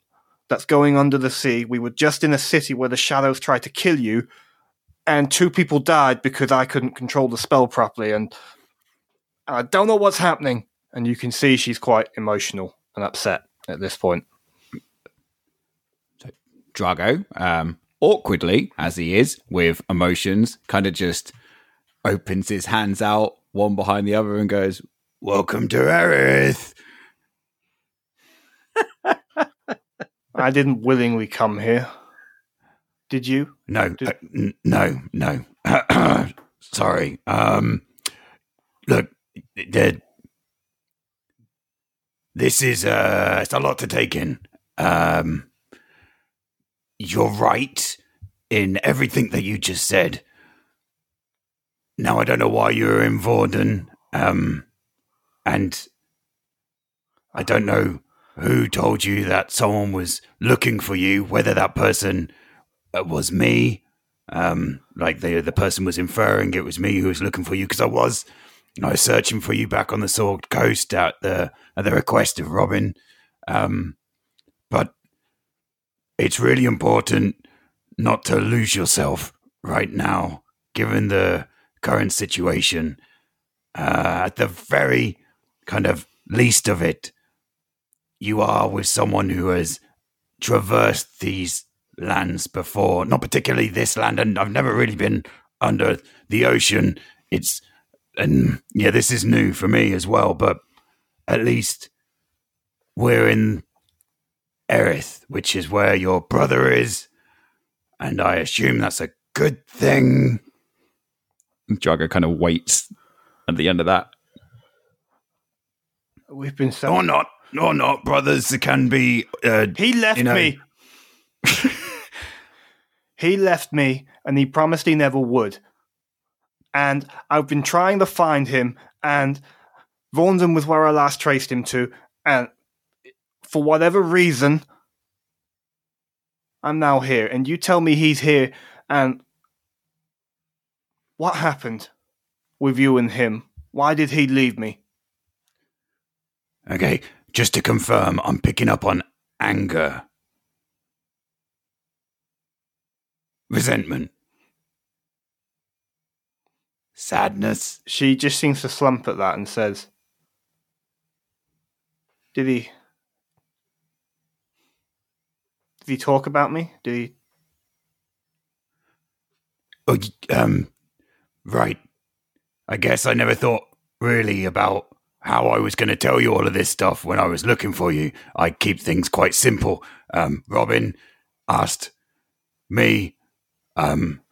that's going under the sea. We were just in a city where the shadows tried to kill you, and two people died because I couldn't control the spell properly. And I don't know what's happening. And you can see she's quite emotional and upset at this point. So Drago, um, awkwardly as he is with emotions, kind of just opens his hands out one behind the other and goes, "Welcome to Erith." I didn't willingly come here. Did you? No, Did- uh, n- no, no. Sorry. Um, look, the, this is uh, it's a lot to take in. Um, you're right in everything that you just said. Now I don't know why you're in Vorden, um, and I don't know who told you that someone was looking for you. Whether that person uh, was me, um, like the the person was inferring it was me who was looking for you because I was I was searching for you back on the Sword Coast at the at the request of Robin. Um, but it's really important not to lose yourself right now, given the current situation. Uh, at the very kind of least of it, you are with someone who has traversed these lands before. Not particularly this land, and I've never really been under the ocean. It's and yeah, this is new for me as well, but at least we're in Erith, which is where your brother is, and I assume that's a good thing. Drago kind of waits at the end of that. We've been so or not, or not, brothers can be. Uh, he left you know- me. he left me, and he promised he never would and I've been trying to find him, and Vaughan was where I last traced him to, and for whatever reason, I'm now here, and you tell me he's here, and what happened with you and him? Why did he leave me? Okay, just to confirm, I'm picking up on anger, resentment, sadness. She just seems to slump at that and says, Did he. Did he talk about me? Did he. Oh, um, right. I guess I never thought really about how I was going to tell you all of this stuff when I was looking for you. I keep things quite simple. Um, Robin asked me, um,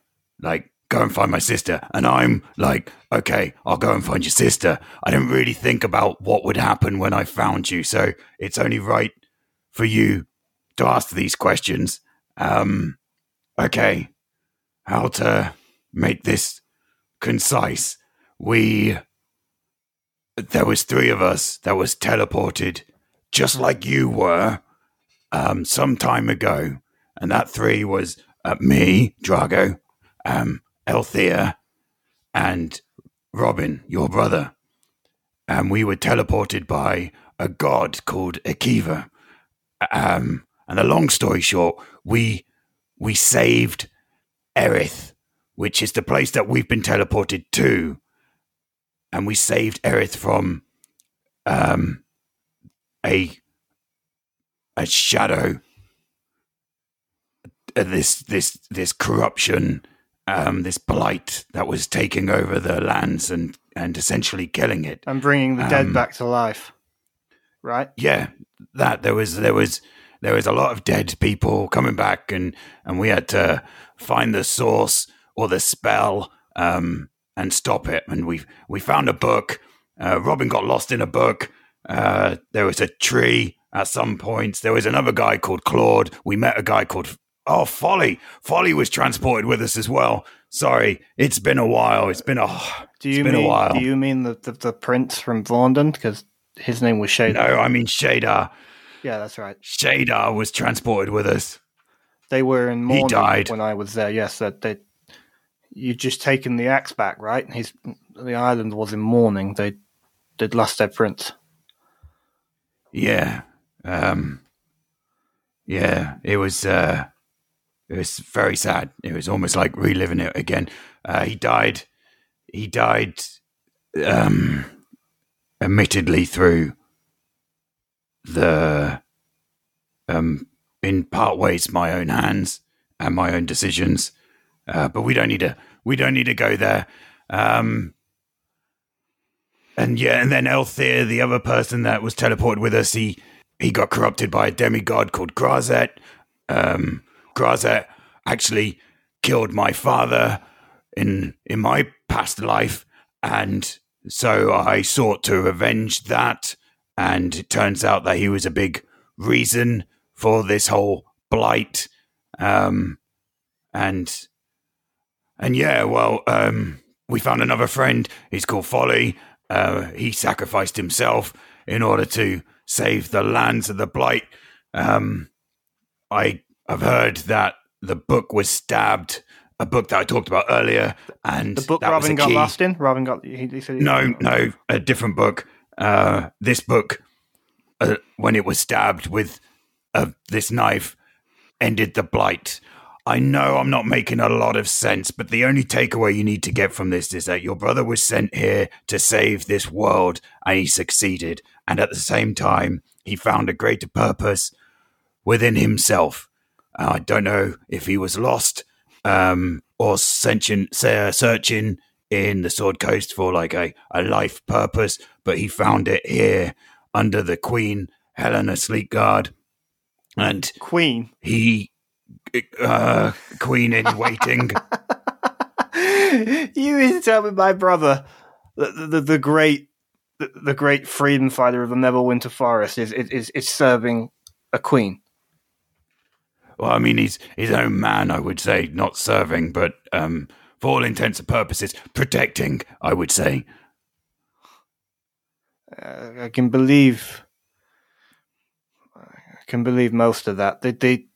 like, go and find my sister. And I'm like, okay, I'll go and find your sister. I didn't really think about what would happen when I found you. So it's only right for you to ask these questions. Um, okay, how to make this concise. We, there was three of us that was teleported, just like you were, um, some time ago. And that three was uh, me, Drago, um, Althea, and Robin, your brother. And we were teleported by a god called Akiva. Um, and the long story short, we we saved Erith, which is the place that we've been teleported to, and we saved Erith from um a a shadow, this this this corruption, um, this blight that was taking over the lands and and essentially killing it. And bringing the dead Um, back to life. Right? yeah that there was there was there was a lot of dead people coming back and and we had to find the source or the spell um and stop it and we we found a book uh, robin got lost in a book uh there was a tree at some points there was another guy called claude we met a guy called oh folly folly was transported with us as well sorry it's been a while it's been a Do It's you been a mean while. do you mean the, the, the prince from Vaughan? Because his name was Shade. no i mean shadar Yeah, that's right. shadar was transported with us They were in mourning died. when I was there. Yes, that they you'd just taken the axe back, right? His the island was in mourning. They they'd lost their prince. Yeah. Um Yeah, it was uh it was very sad. It was almost like reliving it again. Uh he died he died um admittedly through the um in part ways my own hands and my own decisions. Uh but we don't need to we don't need to go there. Um and yeah, and then Elthir, the other person that was teleported with us, he he got corrupted by a demigod called Grazet. Um, Grazet actually killed my father in in my past life, and so I sought to avenge that. And it turns out that he was a big reason for this whole blight. Um, and and yeah, well, um, we found another friend. He's called Folly. Uh, he sacrificed himself in order to save the lands of the blight. Um, I have heard that the book was stabbed. A book that I talked about earlier, and The book Robin got lost in. Robin got. He, he said he- No, no, a different book. Uh, this book, uh, when it was stabbed with uh, this knife, ended the blight. I know I'm not making a lot of sense, but the only takeaway you need to get from this is that your brother was sent here to save this world, and he succeeded. And at the same time, he found a greater purpose within himself. Uh, I don't know if he was lost um, or uh, searching in the Sword Coast for like a, a life purpose, but he found it here under the Queen Helena Sleekguard, and Queen. he uh, Queen in waiting. you mean to tell me my brother, the the, the, the great the, the great freedom fighter of the Neverwinter Forest, is is is serving a queen? Well, I mean, he's his own man, I would say, not serving, but um, for all intents and purposes, protecting. I would say. Uh, I can believe. I can believe most of that. The the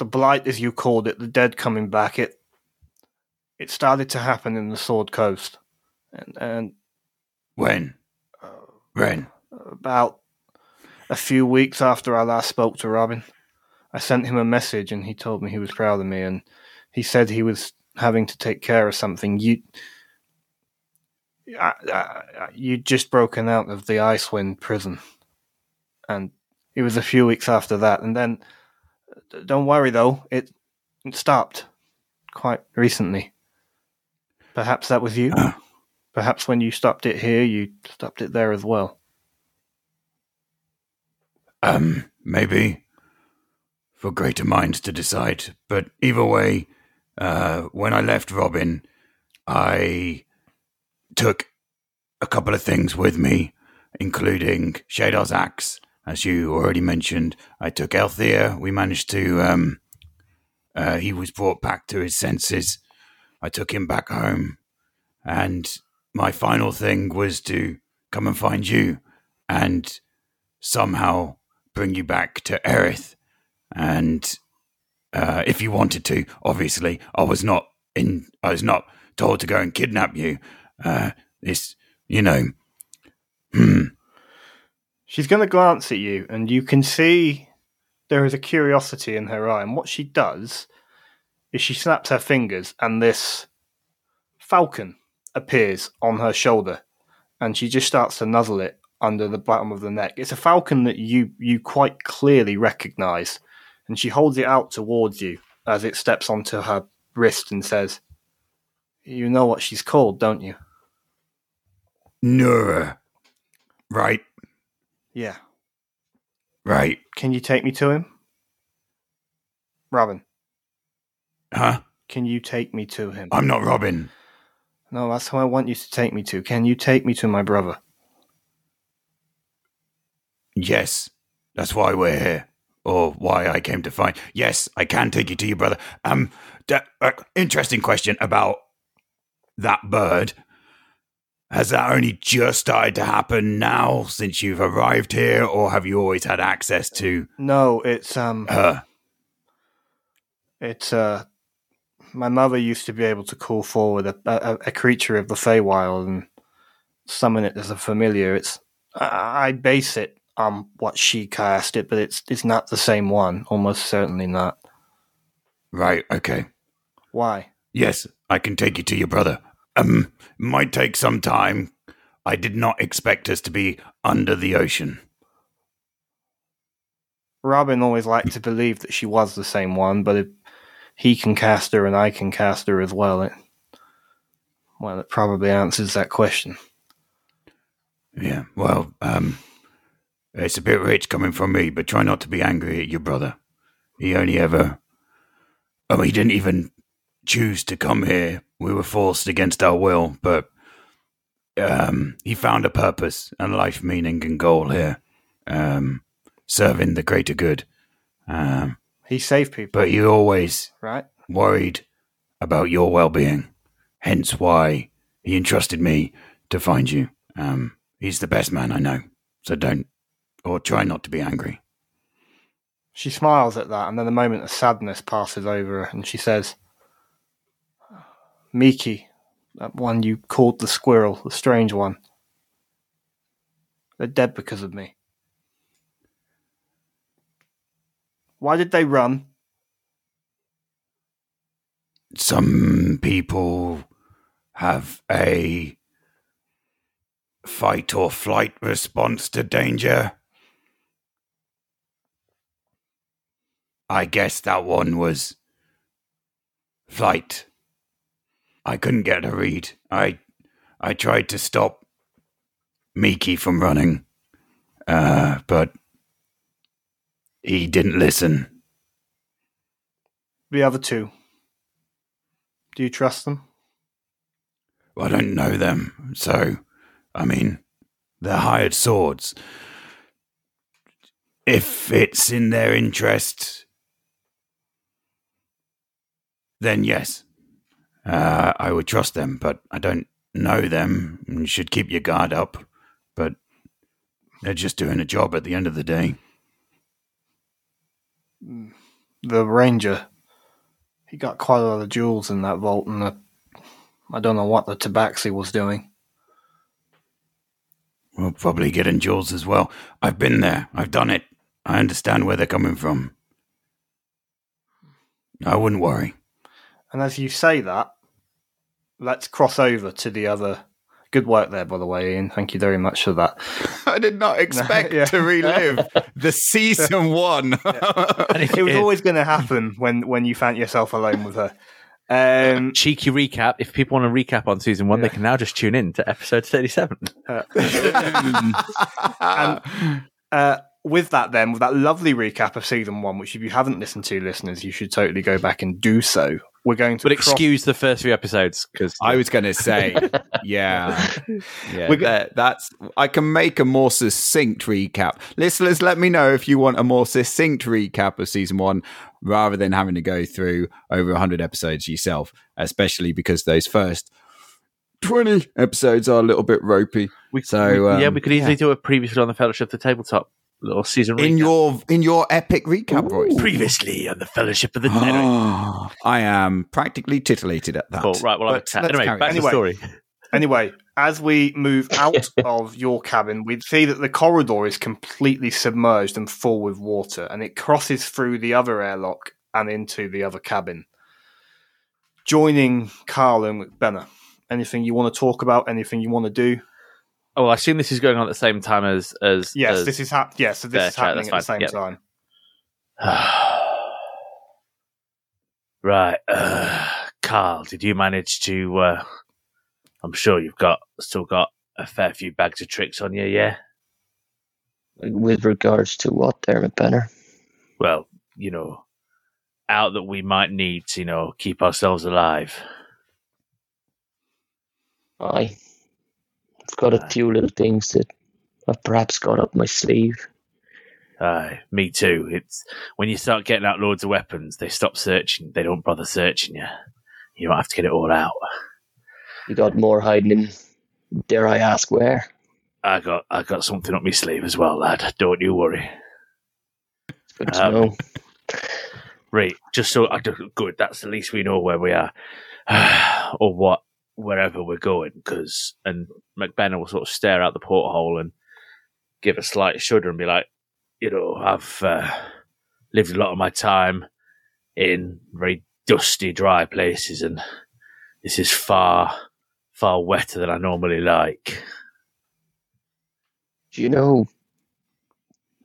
the blight, as you called it, the dead coming back. It it started to happen in the Sword Coast, and and When? When? about a few weeks after I last spoke to Robin, I sent him a message, and he told me he was proud of me, and he said he was having to take care of something. You. I, I, you'd just broken out of the Icewind prison, and it was a few weeks after that. And then, don't worry though, it, it stopped quite recently. Perhaps that was you. Perhaps when you stopped it here, you stopped it there as well. Um, maybe for greater minds to decide. But either way, uh, when I left Robin, I took a couple of things with me, including Shadar's axe, as you already mentioned. I took Althea. We managed to. Um, uh, he was brought back to his senses. I took him back home, and my final thing was to come and find you, and somehow bring you back to Erith. And uh, if you wanted to, obviously, I was not in. I was not told to go and kidnap you. Uh, this, you know. Hmm. She's going to glance at you, and you can see there is a curiosity in her eye. And what she does is she snaps her fingers, and this falcon appears on her shoulder, and she just starts to nuzzle it under the bottom of the neck. It's a falcon that you you quite clearly recognise, and she holds it out towards you as it steps onto her wrist and says, "You know what she's called, don't you?" Nura. Right, Yeah. right. Can you take me to him, Robin? Huh? Can you take me to him? I'm not Robin. No, that's who I want you to take me to. Can you take me to my brother? Yes, that's why we're here, or why I came to find. Yes, I can take you to your brother. Um, d- uh, interesting question about that bird. Has that only just started to happen now since you've arrived here, or have you always had access to No, it's um, her? it's uh, my mother used to be able to call forward a, a, a creature of the Feywild and summon it as a familiar. It's I, I base it on what she cast it, but it's it's not the same one. Almost certainly not. Right. Okay. Why? Yes, I can take you to your brother. Um, might take some time. I did not expect us to be under the ocean. Robin always liked to believe that she was the same one, but if he can cast her and I can cast her as well, it well, it probably answers that question. Yeah. Well, um, it's a bit rich coming from me, but try not to be angry at your brother. He only ever. Oh, he didn't even choose to come here. We were forced against our will, but um, he found a purpose and life meaning and goal here, um, serving the greater good. Um, He saved people, but he always right? worried about your well-being. Hence why he entrusted me to find you. Um, he's the best man I know, so don't or try not to be angry. She smiles at that, and then a moment of sadness passes over her, and she says, Miki, that one you called the squirrel, the strange one. They're dead because of me. Why did they run? Some people have a fight or flight response to danger. I guess that one was flight. I couldn't get a read. I I tried to stop Miki from running, uh, but he didn't listen. The other two. Do you trust them? I don't know them, so I mean, they're hired swords. If it's in their interest, then yes, uh, I would trust them. But I don't know them. You should keep your guard up. But they're just doing a job at the end of the day. The ranger. He got quite a lot of jewels in that vault, and the, I don't know what the tabaxi was doing. We'll probably get in jewels as well. I've been there. I've done it. I understand where they're coming from. I wouldn't worry. And as you say that, let's cross over to the other. Good work there, by the way, Ian. Thank you very much for that. I did not expect Yeah. to relive the season one. It was always going to happen when, when you found yourself alone with her. Um, Cheeky recap. If people want to recap on season one, they can now just tune in to episode 37. and uh, with that, then, with that lovely recap of season one, which if you haven't listened to, listeners, you should totally go back and do so. We're going to But cross- excuse the first few episodes because I was going to say, yeah, yeah. We're go- that, that's I can make a more succinct recap. Listeners, let me know if you want a more succinct recap of season one, rather than having to go through over hundred episodes yourself. Especially because those first twenty episodes are a little bit ropey. we, So, we- yeah, um, we could easily do a previously on the Fellowship of the Tabletop little season In recap. your in your epic recap voice. previously on the Fellowship of the ah, anyway. I am practically titillated at that. Cool. Right, well, I'll have a But chat. let's Anyway, back on. to the story. Anyway, as we move out of your cabin, we see that the corridor is completely submerged and full with water, and it crosses through the other airlock and into the other cabin. Joining Karl and McBenner. Anything you want to talk about? Anything you want to do? Oh, I assume this is going on at the same time as as Yes, as- this is hap- yes, so this is happening at the same fine, time. right, uh, Karl. Did you manage to? Uh, I'm sure you've got still got a fair few bags of tricks on you. Yeah. With regards to what there, McBenner? Well, you know, out that we might need to, you know, keep ourselves alive. I, I've got a few little things that I've perhaps got up my sleeve. Aye, me too. It's when you start getting out loads of weapons, they stop searching. They don't bother searching you. You don't have to get it all out. You got more hiding in, dare I ask where? I got, I got something up my sleeve as well, lad. Don't you worry. Good to Um, know. Right, just so I do good. That's the least we know where we are, or what, wherever we're going. Because and McBenner will sort of stare out the porthole and give a slight shudder and be like, you know, I've uh, lived a lot of my time in very dusty, dry places, and this is far, far wetter than I normally like. Do you know,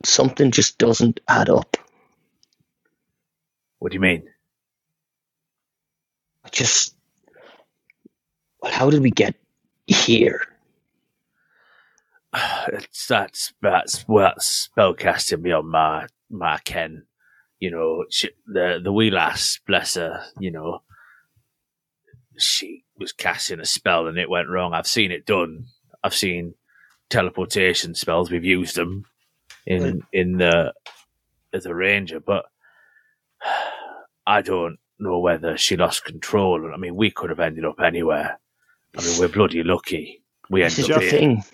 something just doesn't add up. What do you mean? I just, well, how did we get here? it's that's that's well, that's spellcasting beyond my my ken. You know, she, the the wee lass, bless her. You know, she was casting a spell and it went wrong. I've seen it done. I've seen teleportation spells. We've used them in in the as a ranger, but I don't know whether she lost control. I mean, we could have ended up anywhere. I mean, we're bloody lucky. We This is ended up here. thing.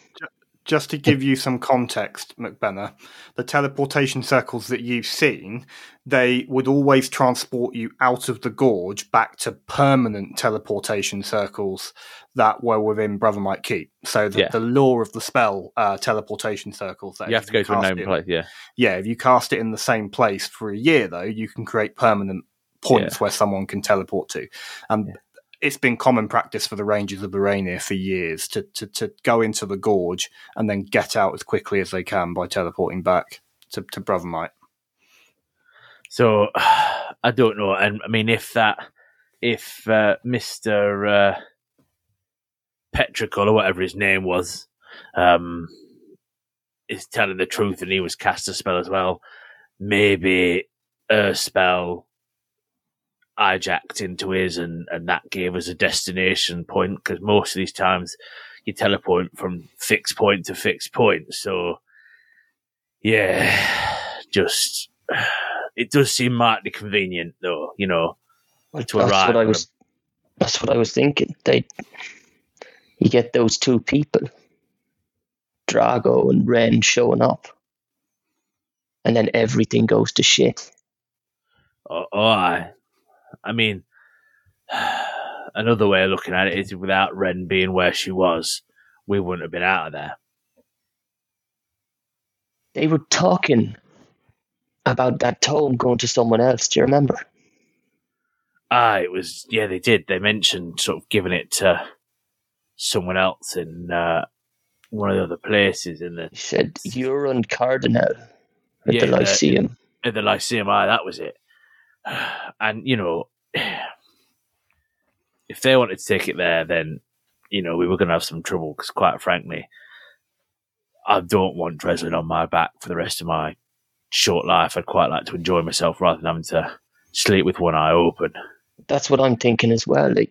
Just to give you some context, McBenner, the teleportation circles that you've seen, they would always transport you out of the gorge back to permanent teleportation circles that were within Brother Might Keep. So the, Yeah. the lore of the spell, uh, teleportation circles. That You have to go to a known it- place. Yeah. Yeah, if you cast it in the same place for a year, though, you can create permanent points where someone can teleport to. And Yeah. It's been common practice for the Rangers of Barania for years to, to, to go into the gorge and then get out as quickly as they can by teleporting back to, to Brothermite. So I don't know, and I mean, if that, if uh, Mister uh, or whatever his name was, um, is telling the truth, and he was cast a spell as well, maybe a spell hijacked into his, and and that gave us a destination point because most of these times you teleport from fixed point to fixed point. So yeah, just it does seem mighty convenient though, you know. Well, To arrive that's what I was. That's what I was thinking. They, you get those two people, Drago and Wren, showing up, and then everything goes to shit. Oh, oh I, I mean, another way of looking at it is without Wren being where she was, we wouldn't have been out of there. They were talking about that tome going to someone else. Do you remember? Ah, it was yeah, they did. They mentioned sort of giving it to someone else in uh, one of the other places in the He said Euron Cardinal at Yeah, the Lyceum. at the Lyceum. Ah, that was it. And you know, if they wanted to take it there, then you know we were going to have some trouble. Because quite frankly, I don't want Dreslin on my back for the rest of my short life. I'd quite like to enjoy myself rather than having to sleep with one eye open. That's what I'm thinking as well. Like,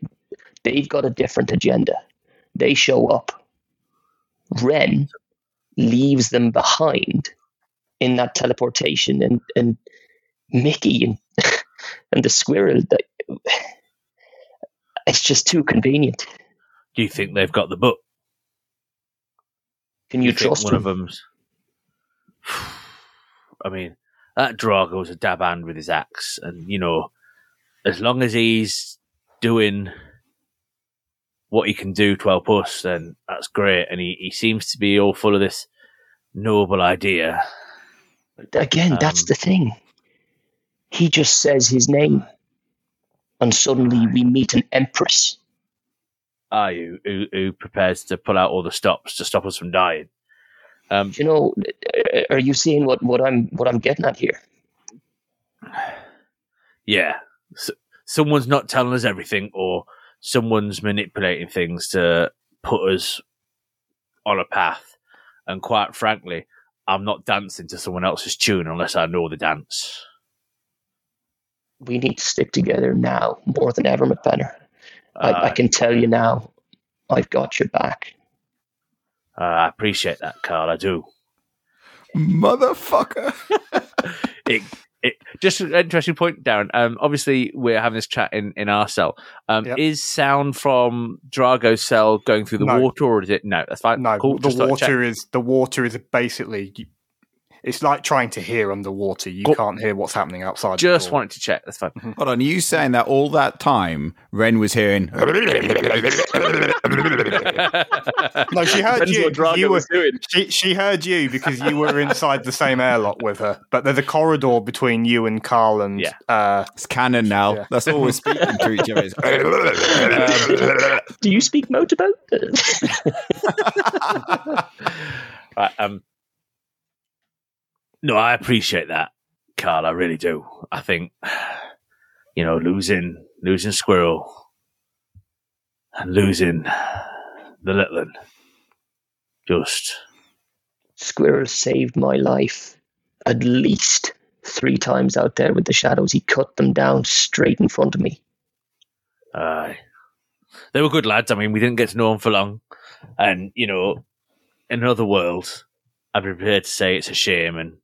they've got a different agenda. They show up. Wren leaves them behind in that teleportation, and and Mickey and and the squirrel. That, it's just too convenient. Do you think they've got the book? Can you, think trust one them? of them's? I mean, that Drago's a dab hand with his axe, and you know, as long as he's doing what he can do to help us, then that's great. And he, he seems to be all full of this noble idea. Again, that's Um, the thing. He just says his name, and suddenly we meet an empress. Are you who, who prepares to pull out all the stops to stop us from dying? Um, You know, are you seeing what, what I'm what I'm getting at here? yeah, S- someone's not telling us everything, or someone's manipulating things to put us on a path. And quite frankly, I'm not dancing to someone else's tune unless I know the dance. We need to stick together now more than ever, McBenner. I, I Uh, can tell you now, I've got your back. uh, I appreciate that, Karl. I do. Motherfucker. It, it, just an interesting point, Darren. Um, obviously, we're having this chat in, in our cell. Um, Yep. Is sound from Drago's cell going through the No. water, or is it no? That's fine. No, cool. the Just thought I'd check. water is the water is basically it's like trying to hear underwater. You Cool. can't hear what's happening outside. Just wanted to check. That's fine. Hold on, you saying that all that time Wren was hearing? No, she heard Depends you. you were, she, she heard you because you were inside the same airlock with her. But there's a corridor between you and Karl and Yeah. uh, It's canon now. Yeah. That's all we're speaking to each other. Do you speak motorboat? Right, um, no, I appreciate that, Karl. I really do. I think you know losing losing Squirrel and losing the little one just Squirrel saved my life at least three times out there with the shadows. He cut them down straight in front of me. Aye. They were good lads. I mean, we didn't get to know them for long. And, you know, in another world, I'd be prepared to say it's a shame and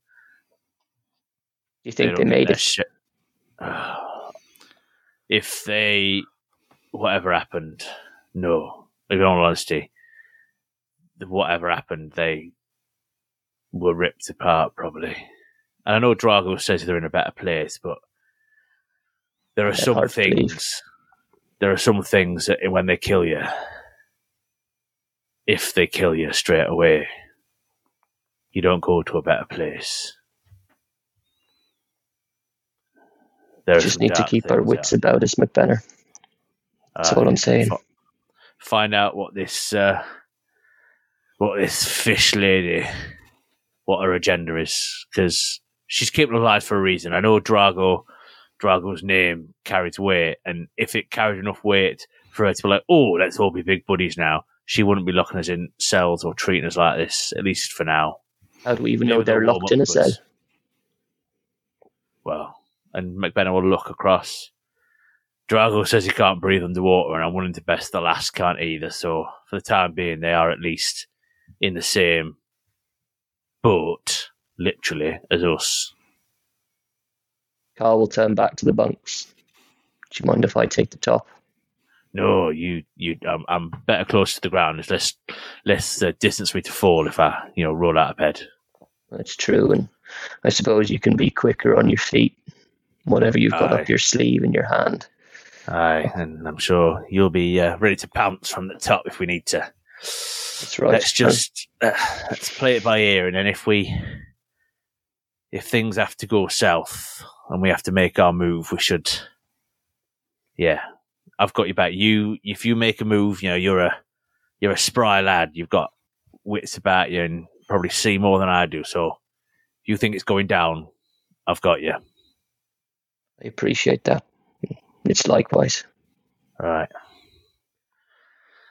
you think they, don't made it? their shi- if they, whatever happened, no. In all honesty, whatever happened, they were ripped apart probably. And I know Drago says they're in a better place, but there are They're some hard to believe. things. There are some things that when they kill you, if they kill you straight away, you don't go to a better place. There are Just need to keep our wits out about us, McBenner. That's all Uh, I'm saying. fi- Find out what this, uh, what this fish lady, what her agenda is, because she's keeping alive for a reason. I know Drago, Drago's name carries weight, and if it carried enough weight for her to be like, "Oh, let's all be big buddies now," she wouldn't be locking us in cells or treating us like this, at least for now. How do we even know they're locked in a cell? Well, and McBenner will look across. Drago says he can't breathe underwater, and I'm willing to best the last can't either. So for the time being, they are at least in the same boat, literally, as us. Karl will turn back to the bunks. Do you mind if I take the top? No, you, you, I'm, I'm better close to the ground. It's less, less uh, distance for me to fall if I, you know, roll out of bed. That's true, and I suppose you can be quicker on your feet. Whatever you've got Aye. up your sleeve in your hand. Aye, and I'm sure you'll be uh, ready to pounce from the top if we need to. That's right. Let's just uh, let's play it by ear, and then if we if things have to go south and we have to make our move, we should. Yeah, I've got you back. You, if you make a move, you know you're a you're a spry lad. You've got wits about you, and probably see more than I do. So, if you think it's going down, I've got you. I appreciate that. It's likewise. All right.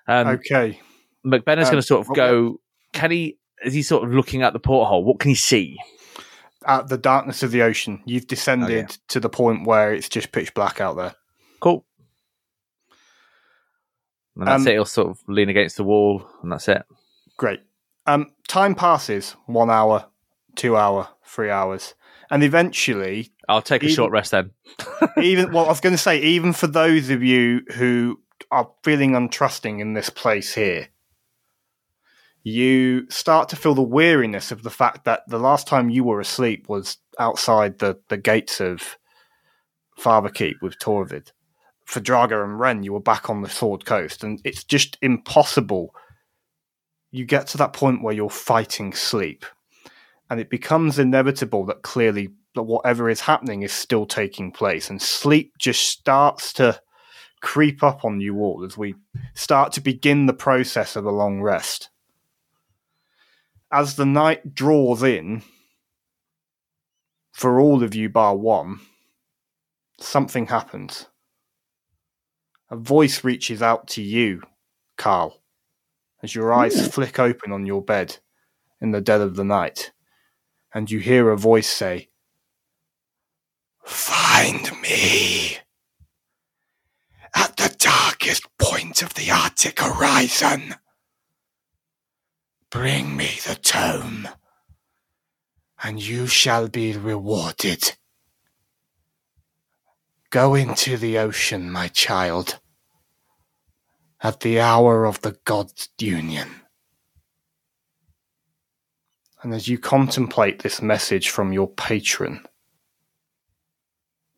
Um, Okay. McBenner's Um, going to sort of what- go. Can he? Is he sort of looking at the porthole? What can he see? At the darkness of the ocean, you've descended Oh, yeah. to the point where it's just pitch black out there. Cool. And that's Um, it. He'll sort of lean against the wall, and that's it. Great. Um, time passes one hour, two hour, three hours, and eventually, I'll take a Even- short rest then. even well, I was going to say, even for those of you who are feeling untrusting in this place here, you start to feel the weariness of the fact that the last time you were asleep was outside the, the gates of Father Keep with Torvid. For Drago and Wren, you were back on the Sword Coast, and it's just impossible. You get to that point where you're fighting sleep, and it becomes inevitable that clearly that whatever is happening is still taking place, and sleep just starts to creep up on you all as we start to begin the process of a long rest. As the night draws in, for all of you bar one, something happens. A voice reaches out to you, Karl, as your eyes hmm. flick open on your bed in the dead of the night, and you hear a voice say, Find me at the darkest point of the Arctic horizon. Bring me the tome, and you shall be rewarded. Go into the ocean, my child, at the hour of the God's union. And as you contemplate this message from your patron,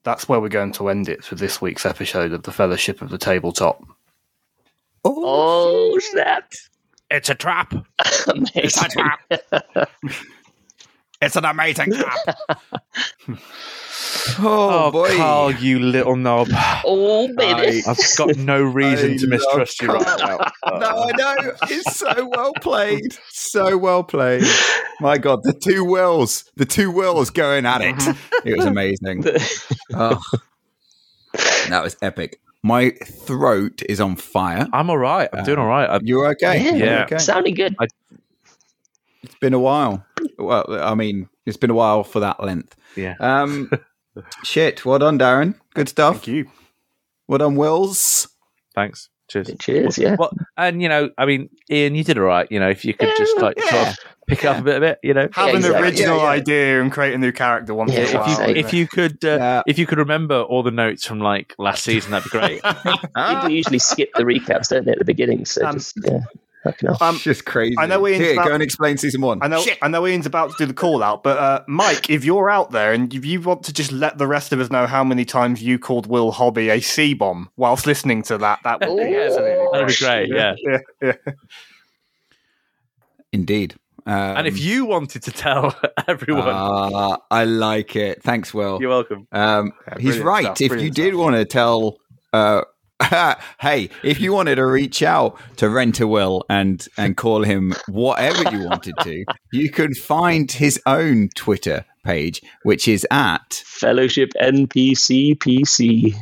that's where we're going to end it for this week's episode of the Fellowship of the Tabletop. Oh, oh snap. It's a trap. Amazing. It's an amazing trap. Oh, oh, boy. Karl, you little knob. Oh, baby. I've got no reason I to mistrust you right now. No, I know. It's so well played. So well played. My God, the two wills, the two wills going at it. Mm-hmm. It was amazing. Oh, that was epic. My throat is on fire. I'm all right. I'm doing uh, all right. I'm, You're okay. Yeah, You're Yeah. okay. Sounding good. It's been a while. Well, I mean, it's been a while for that length. yeah. Um, shit. Well done, Darren. Good stuff. Thank you. Well done, Wills. Thanks. Cheers. Cheers, yeah. Well, and you know, I mean, Ian, you did all right. You know, if you could just Yeah, like sort of pick it up a bit, of it, You know, Have an exactly. original Yeah, yeah. idea and create a new character once Yeah, in a if while. you if you could uh, Yeah. if you could remember all the notes from like last season, that'd be great. People usually skip the recaps, don't they, at the beginning? So Um, just, yeah. Fucking hell. um, It's just crazy. I know Ian's Here, about- go and explain season one. I know, I know Ian's about to do the call out, but uh, Mike, if you're out there and if you want to just let the rest of us know how many times you called Will Hobby a C bomb whilst listening to that, that would be Ooh. absolutely That'd be great. great. Yeah. yeah, yeah. Indeed. Um, and if you wanted to tell everyone, uh, I like it. Thanks, Will. you're welcome. Um, Yeah, he's right. stuff, if you brilliant did stuff. want to tell, uh, hey, if you wanted to reach out to Renter Will and and call him whatever you wanted to, you could find his own Twitter page, which is at. Fellowship NPC PC.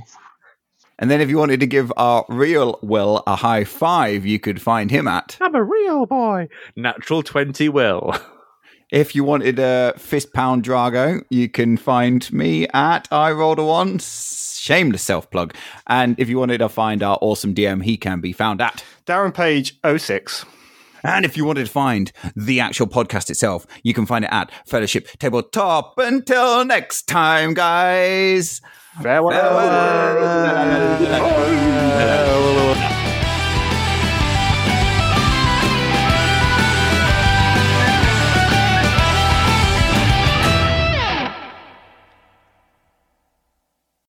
And then if you wanted to give our real Will a high five, you could find him at. I'm a real boy. Natural twenty will. If you wanted a fist pound Drago, you can find me at I rolled a one. Shameless self plug. And if you wanted to find our awesome DM, he can be found at. Darren Page 06. And if you wanted to find the actual podcast itself, you can find it at Fellowship Tabletop. Until next time, guys. Farewell. Farewell.